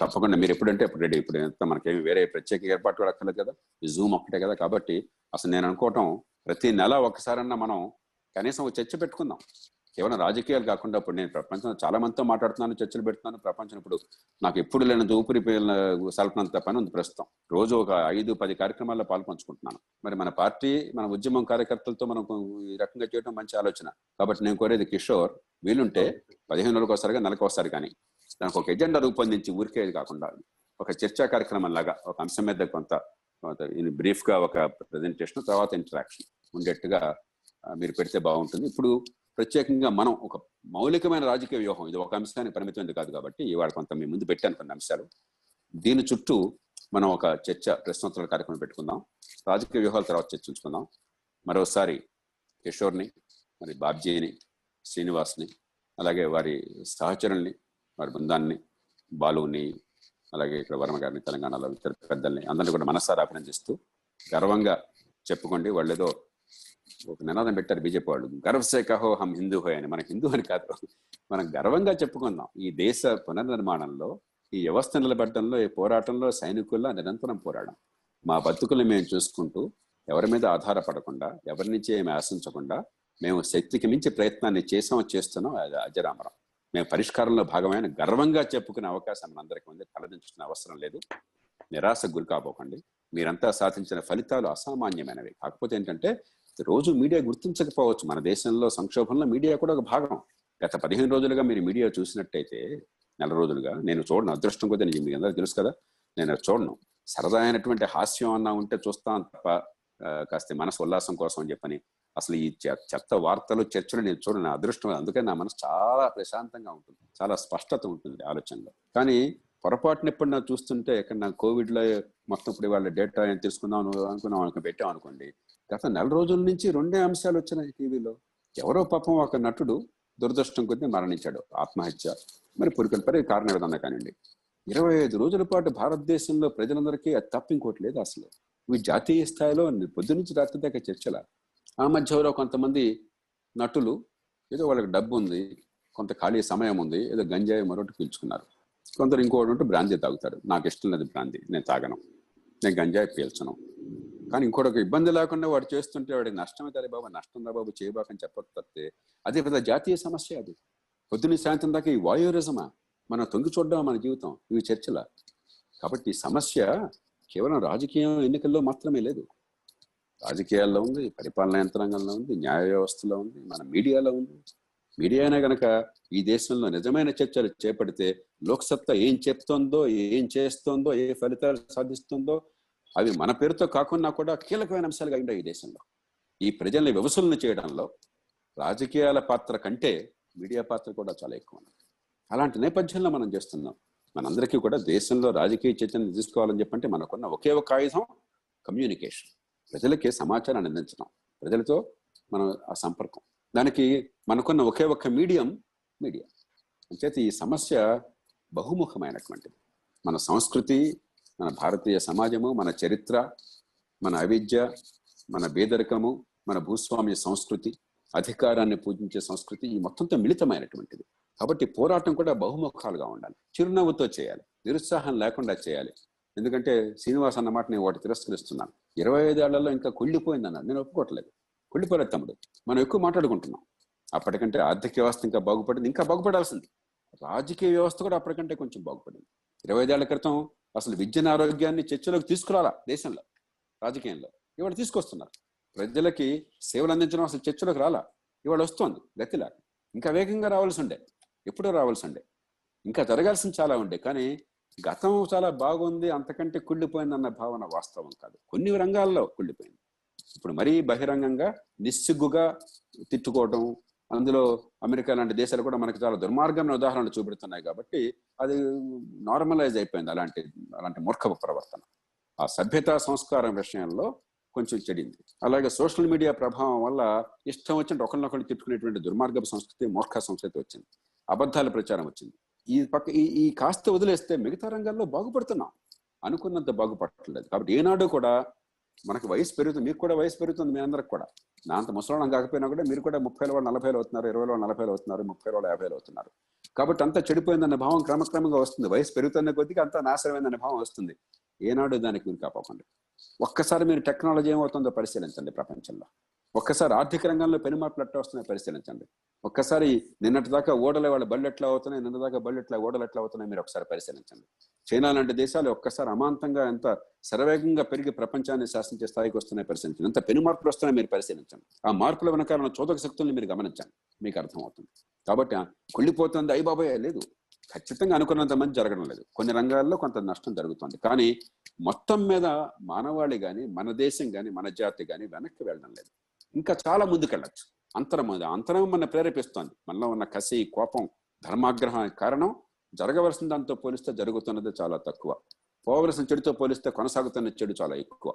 తప్పకుండా. మీరు ఎప్పుడంటే అప్పుడు రెడీ. ఇప్పుడు ఎంత మనకేమి వేరే ప్రత్యేక ఏర్పాటు కూడా అక్కర్లేదు కదా. జూమ్ ఒక్కటే కదా కాబట్టి అసలు నేను అనుకోవటం ప్రతి నెల ఒకసారన్నా మనం కనీసం ఒక చర్చ పెట్టుకుందాం. కేవలం రాజకీయాలు కాకుండా ఇప్పుడు నేను ప్రపంచంలో చాలా మందితో మాట్లాడుతున్నాను చర్చలు పెడుతున్నాను. ప్రపంచం ఇప్పుడు నాకు ఎప్పుడు లేని ఊపిరి సల్పనంత పని ఉంది ప్రస్తుతం. రోజు ఒక ఐదు పది కార్యక్రమాల్లో పాల్పంచుకుంటున్నాను. మరి మన పార్టీ మన ఉద్యమం కార్యకర్తలతో మనం ఈ రకంగా చేయడం మంచి ఆలోచన. కాబట్టి నేను కోరేది కిషోర్ వీలుంటే పదిహేను రోజులకు ఒకసారిగా నెలకు ఒకసారి కానీ. దానికి ఒక ఎజెండా రూపొందించి ఊరికేది కాకుండా ఒక చర్చా కార్యక్రమం లాగా ఒక అంశం మీద కొంత బ్రీఫ్గా ఒక ప్రజెంటేషన్ తర్వాత ఇంటరాక్షన్ ఉండేట్టుగా మీరు పెడితే బాగుంటుంది. ఇప్పుడు ప్రత్యేకంగా మనం ఒక మౌలికమైన రాజకీయ వ్యూహం ఇది ఒక అంశాన్ని పరిమితమైనది కాదు కాబట్టి ఇవాళ కొంత మీ ముందు పెట్టాను కొన్ని అంశాలు. దీని చుట్టూ మనం ఒక చర్చ ప్రశ్నోత్తరాల కార్యక్రమం పెట్టుకుందాం. రాజకీయ వ్యూహాల తర్వాత చర్చించుకుందాం మరోసారి కిషోర్ని మరి బాబ్జీని శ్రీనివాస్ని అలాగే వారి సహచరుల్ని వారి బృందాన్ని బాలుని అలాగే ఇక్కడ వర్మ గారిని తెలంగాణలో ఇతర పెద్దల్ని అందరినీ కూడా మనసారా అభినందిస్తూ గర్వంగా చెప్పుకోండి. వాళ్ళు ఏదో ఒక నినాదం పెట్టారు బీజేపీ వాళ్ళు. గర్వసే కహో హం హిందూ అని. మన హిందూ అని కాదు. మనం గర్వంగా చెప్పుకుందాం. ఈ దేశ పునర్నిర్మాణంలో ఈ వ్యవస్థ నిలబడటంలో ఈ పోరాటంలో సైనికుల్లో నిరంతరం పోరాడడం మా బతుకులు మేము చూసుకుంటూ ఎవరి మీద ఆధారపడకుండా ఎవరి నుంచి ఏమి ఆశించకుండా మేము శక్తికి మించి ప్రయత్నాన్ని చేసాం చేస్తున్నాం అది అజరామరం. మేము పరిష్కారంలో భాగమైన గర్వంగా చెప్పుకునే అవకాశం మనందరికీ ఉంది. తలదించుకునే అవసరం లేదు. నిరాశ గురి కాబోకండి. మీరంతా సాధించిన ఫలితాలు అసామాన్యమైనవి. కాకపోతే ఏంటంటే రోజు మీడియా గుర్తించకపోవచ్చు. మన దేశంలో సంక్షోభంలో మీడియా కూడా ఒక భాగం. గత పదిహేను రోజులుగా మీరు మీడియా చూసినట్టయితే నెల రోజులుగా నేను చూడను. అదృష్టం కొద్ది మీకు అందరూ తెలుసు కదా. నేను చూడను. సరదా అయినటువంటి హాస్యం అన్నా ఉంటే చూస్తాను తప్ప కాస్త మనసు ఉల్లాసం కోసం అని చెప్పని. అసలు ఈ చెత్త వార్తలు చర్చలు నేను చూడను అదృష్టం అందుకని నా మనసు చాలా ప్రశాంతంగా ఉంటుంది. చాలా స్పష్టత ఉంటుంది ఆలోచనలో. కానీ పొరపాటున ఎప్పుడు నాకు చూస్తుంటే ఇక్కడ నా కోవిడ్లో మొత్తం ఇప్పుడు వాళ్ళ డేటా ఏం తెలుసుకుందాం అనుకున్నాం అనుకుని పెట్టాం అనుకోండి గత నెల రోజుల నుంచి రెండే అంశాలు వచ్చినాయి టీవీలో. ఎవరో పాపం ఒక నటుడు దురదృష్టం కొద్దీ మరణించాడు. ఆత్మహత్య. మరి పురికల కారణం ఏదన్నా కానివ్వండి. ఇరవై ఐదు రోజుల పాటు భారతదేశంలో ప్రజలందరికీ అది తప్పింకోట్లేదు అసలు. ఇవి జాతీయ స్థాయిలో పొద్దు నుంచి రాత్రి దాకా చర్చల. ఆ మధ్యలో కొంతమంది నటులు ఏదో వాళ్ళకి డబ్బు ఉంది కొంత ఖాళీ సమయం ఉంది ఏదో గంజాయి మరొకటి పీల్చుకున్నారు. కొందరు ఇంకోటి ఉంటే బ్రాందీ తాగుతారు. నాకు ఇష్టం లేదు బ్రాందీ నేను తాగను. నేను గంజాయి పీల్చను. కానీ ఇంకోటి ఇబ్బంది లేకుండా వాడు చేస్తుంటే వాడికి నష్టమే తరే బాబు నష్టం రా బాబు చేయబాకని చెప్పక తప్పితే అదే పెద్ద జాతీయ సమస్య అది. పొద్దున్న సాయంత్రం దాకా ఈ వాయురిజమా మనం తొంగి చూడడం మన జీవితం ఇవి చర్చల. కాబట్టి ఈ సమస్య కేవలం రాజకీయం ఎన్నికల్లో మాత్రమే లేదు. రాజకీయాల్లో ఉంది పరిపాలనా యంత్రాంగంలో ఉంది న్యాయ వ్యవస్థలో ఉంది మన మీడియాలో ఉంది. మీడియానే గనక ఈ దేశంలో నిజమైన చర్చలు చేపడితే లోక్సత్తా ఏం చెప్తోందో ఏం చేస్తోందో ఏ ఫలితాలు సాధిస్తుందో అవి మన పేరుతో కాకుండా కూడా కీలకమైన అంశాలుగా ఉండవు ఈ దేశంలో. ఈ ప్రజల్ని వ్యవసులను చేయడంలో రాజకీయాల పాత్ర కంటే మీడియా పాత్ర కూడా చాలా ఎక్కువ ఉంది అలాంటి నేపథ్యంలో మనం చేస్తున్నాం. మనందరికీ కూడా దేశంలో రాజకీయ చర్చను తీసుకోవాలని చెప్పంటే మనకున్న ఒకే ఒక ఆయుధం కమ్యూనికేషన్. ప్రజలకి సమాచారాన్ని అందించడం. ప్రజలతో మనం ఆ సంపర్కం. దానికి మనకున్న ఒకే ఒక్క మీడియం మీడియా. అంచేత ఈ సమస్య బహుముఖమైనటువంటిది మన సంస్కృతి మన భారతీయ సమాజము మన చరిత్ర మన అవిద్య మన బేదరికము మన భూస్వామ్య సంస్కృతి అధికారాన్ని పూజించే సంస్కృతి ఈ మొత్తంతో మిళితమైనటువంటిది. కాబట్టి పోరాటం కూడా బహుముఖాలుగా ఉండాలి. చిరునవ్వుతో చేయాలి. నిరుత్సాహం లేకుండా చేయాలి. ఎందుకంటే శ్రీనివాస్ అన్నమాట నేను వాటి తిరస్కరిస్తున్నాను. ఇరవై ఐదేళ్ళలో ఇంకా కుళ్ళిపోయిందన్నాడు నేను ఒప్పుకోవట్లేదు. కుళ్ళిపోలేదు తమ్ముడు. మనం ఎక్కువ మాట్లాడుకుంటున్నాం. అప్పటికంటే ఆర్థిక వ్యవస్థ ఇంకా బాగుపడింది. ఇంకా బాగుపడాల్సింది. రాజకీయ వ్యవస్థ కూడా అప్పటికంటే కొంచెం బాగుపడింది. ఇరవై ఐదేళ్ళ క్రితం అసలు విద్యను ఆరోగ్యాన్ని చర్చలోకి తీసుకురాలా దేశంలో రాజకీయంలో. ఇవాళ తీసుకొస్తున్నారు. ప్రజలకి సేవలు అందించడం అసలు చర్చలోకి రాలా. ఇవాళ వస్తోంది గతిలా ఇంకా వేగంగా రావాల్సి ఉండే. ఎప్పుడో రావాల్సి ఉండే ఇంకా జరగాల్సిన చాలా ఉండే. కానీ గతం చాలా బాగుంది అంతకంటే కుళ్ళిపోయిందన్న భావన వాస్తవం కాదు. కొన్ని రంగాల్లో కుళ్ళిపోయింది. ఇప్పుడు మరీ బహిరంగంగా నిస్సిగ్గుగా తిట్టుకోవటం అందులో అమెరికా లాంటి దేశాలు కూడా మనకి చాలా దుర్మార్గమైన ఉదాహరణలు చూపెడుతున్నాయి కాబట్టి అది నార్మలైజ్ అయిపోయింది అలాంటి అలాంటి మూర్ఖపు ప్రవర్తన. ఆ సభ్యతా సంస్కారం విషయంలో కొంచెం చెడింది. అలాగే సోషల్ మీడియా ప్రభావం వల్ల ఇష్టం వచ్చినట్టు ఒకరినొకరు తిట్టుకునేటువంటి దుర్మార్గపు సంస్కృతి మూర్ఖ సంస్కృతి వచ్చింది. అబద్ధాల ప్రచారం వచ్చింది. ఈ పక్క ఈ ఈ కాస్త వదిలేస్తే మిగతా రంగాల్లో బాగుపడుతున్నాం అనుకున్నంత బాగుపడట్లేదు. కాబట్టి ఏనాడు కూడా మనకు వయసు పెరుగుతుంది మీకు కూడా వయసు పెరుగుతుంది మీ అందరికి కూడా. నా అంత ముసలం కాకపోయినా కూడా మీరు కూడా ముప్పై వాళ్ళు నలభైలు అవుతున్నారు ఇరవై వాళ్ళు వేలు అవుతున్నారు ముప్పై వాళ్ళు యాభైలో అవుతున్నారు. కాబట్టి అంతా చెడిపోయిందన్న భావం క్రమక్రమంగా వస్తుంది. వయసు పెరుగుతున్న కొద్దిగా అంతా నాశనమైందన్న భావం వస్తుంది. ఏనాడు దానికి మీరు కాపాకండి ఒక్కసారి మీరు టెక్నాలజీ ఏమవుతుందో పరిశీలించండి ప్రపంచంలో. ఒక్కసారి ఆర్థిక రంగంలో పెను మార్పులు ఎట్లా వస్తున్నాయో పరిశీలించండి. ఒక్కసారి నిన్నటి దాకా ఓడల వాళ్ళ బళ్ళు ఎట్లా అవుతున్నాయి నిన్న దాకా బళ్ళు ఎట్లా ఓడలు ఎట్లా అవుతున్నాయి మీరు ఒకసారి పరిశీలించండి. చైనా లాంటి దేశాలు ఒక్కసారి అమాంతంగా ఎంత శరవేగంగా పెరిగి ప్రపంచాన్ని శాసించే స్థాయికి వస్తున్నాయి పరిశీలించండి. ఎంత పెను మార్పులు వస్తున్నాయి మీరు పరిశీలించండి. ఆ మార్పుల వెనకాల చోదక శక్తుల్ని మీరు గమనించండి. మీకు అర్థమవుతుంది. కాబట్టి కుళ్ళిపోతుంది అయ్యి బాబాయ్ లేదు. ఖచ్చితంగా అనుకున్నంత మంది జరగడం లేదు. కొన్ని రంగాల్లో కొంత నష్టం జరుగుతుంది. కానీ మొత్తం మీద మానవాళి కానీ మన దేశం కానీ మన జాతి కానీ వెనక్కి వెళ్ళడం లేదు. ఇంకా చాలా ముందుకెళ్ళచ్చు. అంతరం అది. అంతరం మన ప్రేరేపిస్తోంది. మనలో ఉన్న కసి కోపం ధర్మాగ్రహానికి కారణం జరగవలసిన దాంతో పోలిస్తే జరుగుతున్నది చాలా తక్కువ. పోవలసిన చెడుతో పోలిస్తే కొనసాగుతున్న చెడు చాలా ఎక్కువ.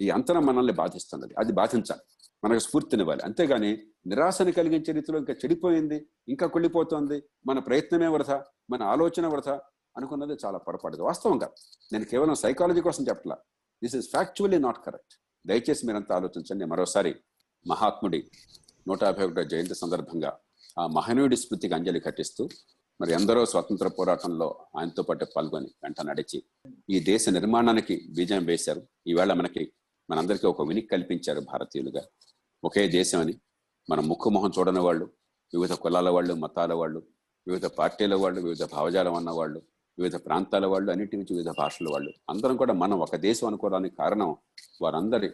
ఈ అంతరం మనల్ని బాధిస్తున్నది. అది బాధించాలి. మనకు స్ఫూర్తినివ్వాలి. అంతేగాని నిరాశని కలిగించే రీతిలో ఇంకా చెడిపోయింది ఇంకా కుళ్ళిపోతోంది మన ప్రయత్నమే వృధ మన ఆలోచన వృధ అనుకున్నది చాలా పొరపాటు వాస్తవంగా నేను కేవలం సైకాలజీ కోసం చెప్పట్లా. This is factually not correct దయచేసి మీరంతా ఆలోచించండి. మరోసారి మహాత్ముడి నూట యాభై ఒకటో జయంతి సందర్భంగా ఆ మహనీయుడి స్మృతికి అంజలి కట్టిస్తూ మరి ఎందరో స్వతంత్ర పోరాటంలో ఆయనతో పాటు పాల్గొని వెంట నడిచి ఈ దేశ నిర్మాణానికి బీజం వేశారు. ఈవేళ మనకి మనందరికీ ఒక వినికి కల్పించారు భారతీయులుగా. ఒకే దేశం అని మన ముక్కు మొహం చూడని వాళ్ళు వివిధ కులాల వాళ్ళు మతాల వాళ్ళు వివిధ పార్టీల వాళ్ళు వివిధ భావజాలం ఉన్న వాళ్ళు వివిధ ప్రాంతాల వాళ్ళు అన్నిటి నుంచి వివిధ భాషల వాళ్ళు అందరం కూడా మనం ఒక దేశం అనుకోవడానికి కారణం వారందరి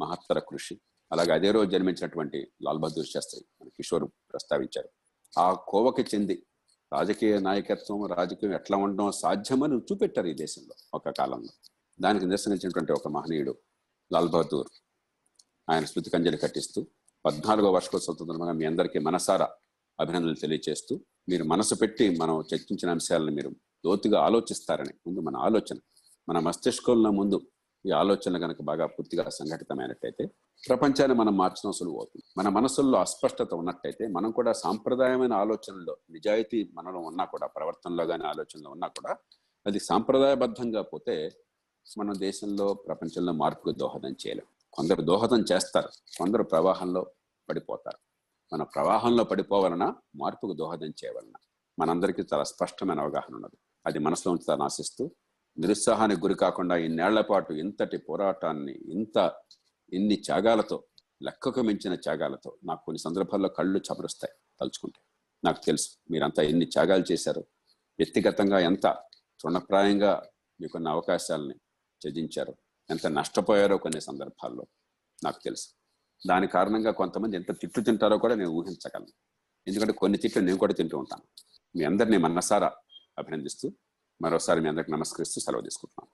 మహత్తర కృషి. అలాగే అదే రోజు జన్మించినటువంటి లాల్ బహదూర్ శాస్త్రి మన కిషోర్ ప్రస్తావించారు. ఆ కోవకి చెంది రాజకీయ నాయకత్వం రాజకీయం ఎట్లా ఉండడం సాధ్యమని చూపెట్టారు ఈ దేశంలో ఒక కాలంలో. దానికి నిరసనించినటువంటి ఒక మహనీయుడు లాల్ బహదూర్ ఆయన స్మృతి అంజలి కట్టిస్తూ పద్నాలుగో వర్షకోత్సవ సందర్భంగా మీ అందరికీ మనసారా అభినందనలు తెలియజేస్తూ మీరు మనసు పెట్టి మనం చర్చించిన అంశాలను మీరు లోతుగా ఆలోచిస్తారని ముందు మన ఆలోచన మన మస్తిష్కంలో ముందు ఈ ఆలోచన కనుక బాగా పూర్తిగా సంఘటితమైనట్టయితే ప్రపంచాన్ని మనం మార్చడం సులువు అవుతుంది మన మనసుల్లో అస్పష్టత ఉన్నట్టయితే మనం కూడా సాంప్రదాయమైన ఆలోచనలో నిజాయితీ మనలో ఉన్నా కూడా ప్రవర్తనలో కానీ ఆలోచనలో ఉన్నా కూడా అది సాంప్రదాయబద్ధంగా పోతే మన దేశంలో ప్రపంచంలో మార్పుకు దోహదం చేయలేం. కొందరు దోహదం చేస్తారు. కొందరు ప్రవాహంలో పడిపోతారు. మన ప్రవాహంలో పడిపోవలన మార్పుకు దోహదం చేయవలన మనందరికీ చాలా స్పష్టమైన అవగాహన ఉన్నది. అది మనసులో ఉంచుతాను ఆశిస్తూ నిరుత్సాహానికి గురి కాకుండా ఇన్నేళ్ళ పాటు ఇంతటి పోరాటాన్ని ఇంత ఇన్ని త్యాగాలతో లెక్కకు మించిన త్యాగాలతో నాకు కొన్ని సందర్భాల్లో కళ్ళు చమరుస్తాయి తలుచుకుంటే. నాకు తెలుసు మీరంతా ఎన్ని త్యాగాలు చేశారు. వ్యక్తిగతంగా ఎంత తృణప్రాయంగా మీకున్న అవకాశాలని త్యజించారు. ఎంత నష్టపోయారో కొన్ని సందర్భాల్లో నాకు తెలుసు. దాని కారణంగా కొంతమంది ఎంత తిట్లు తింటారో కూడా నేను ఊహించగలను. ఎందుకంటే కొన్ని తిట్లు నేను కూడా తింటూ ఉంటాను. మీ అందరినీ మనసారా అభినందిస్తూ మరోసారి మీ అందరికి నమస్కరిస్తూ సెలవు తీసుకుంటున్నాను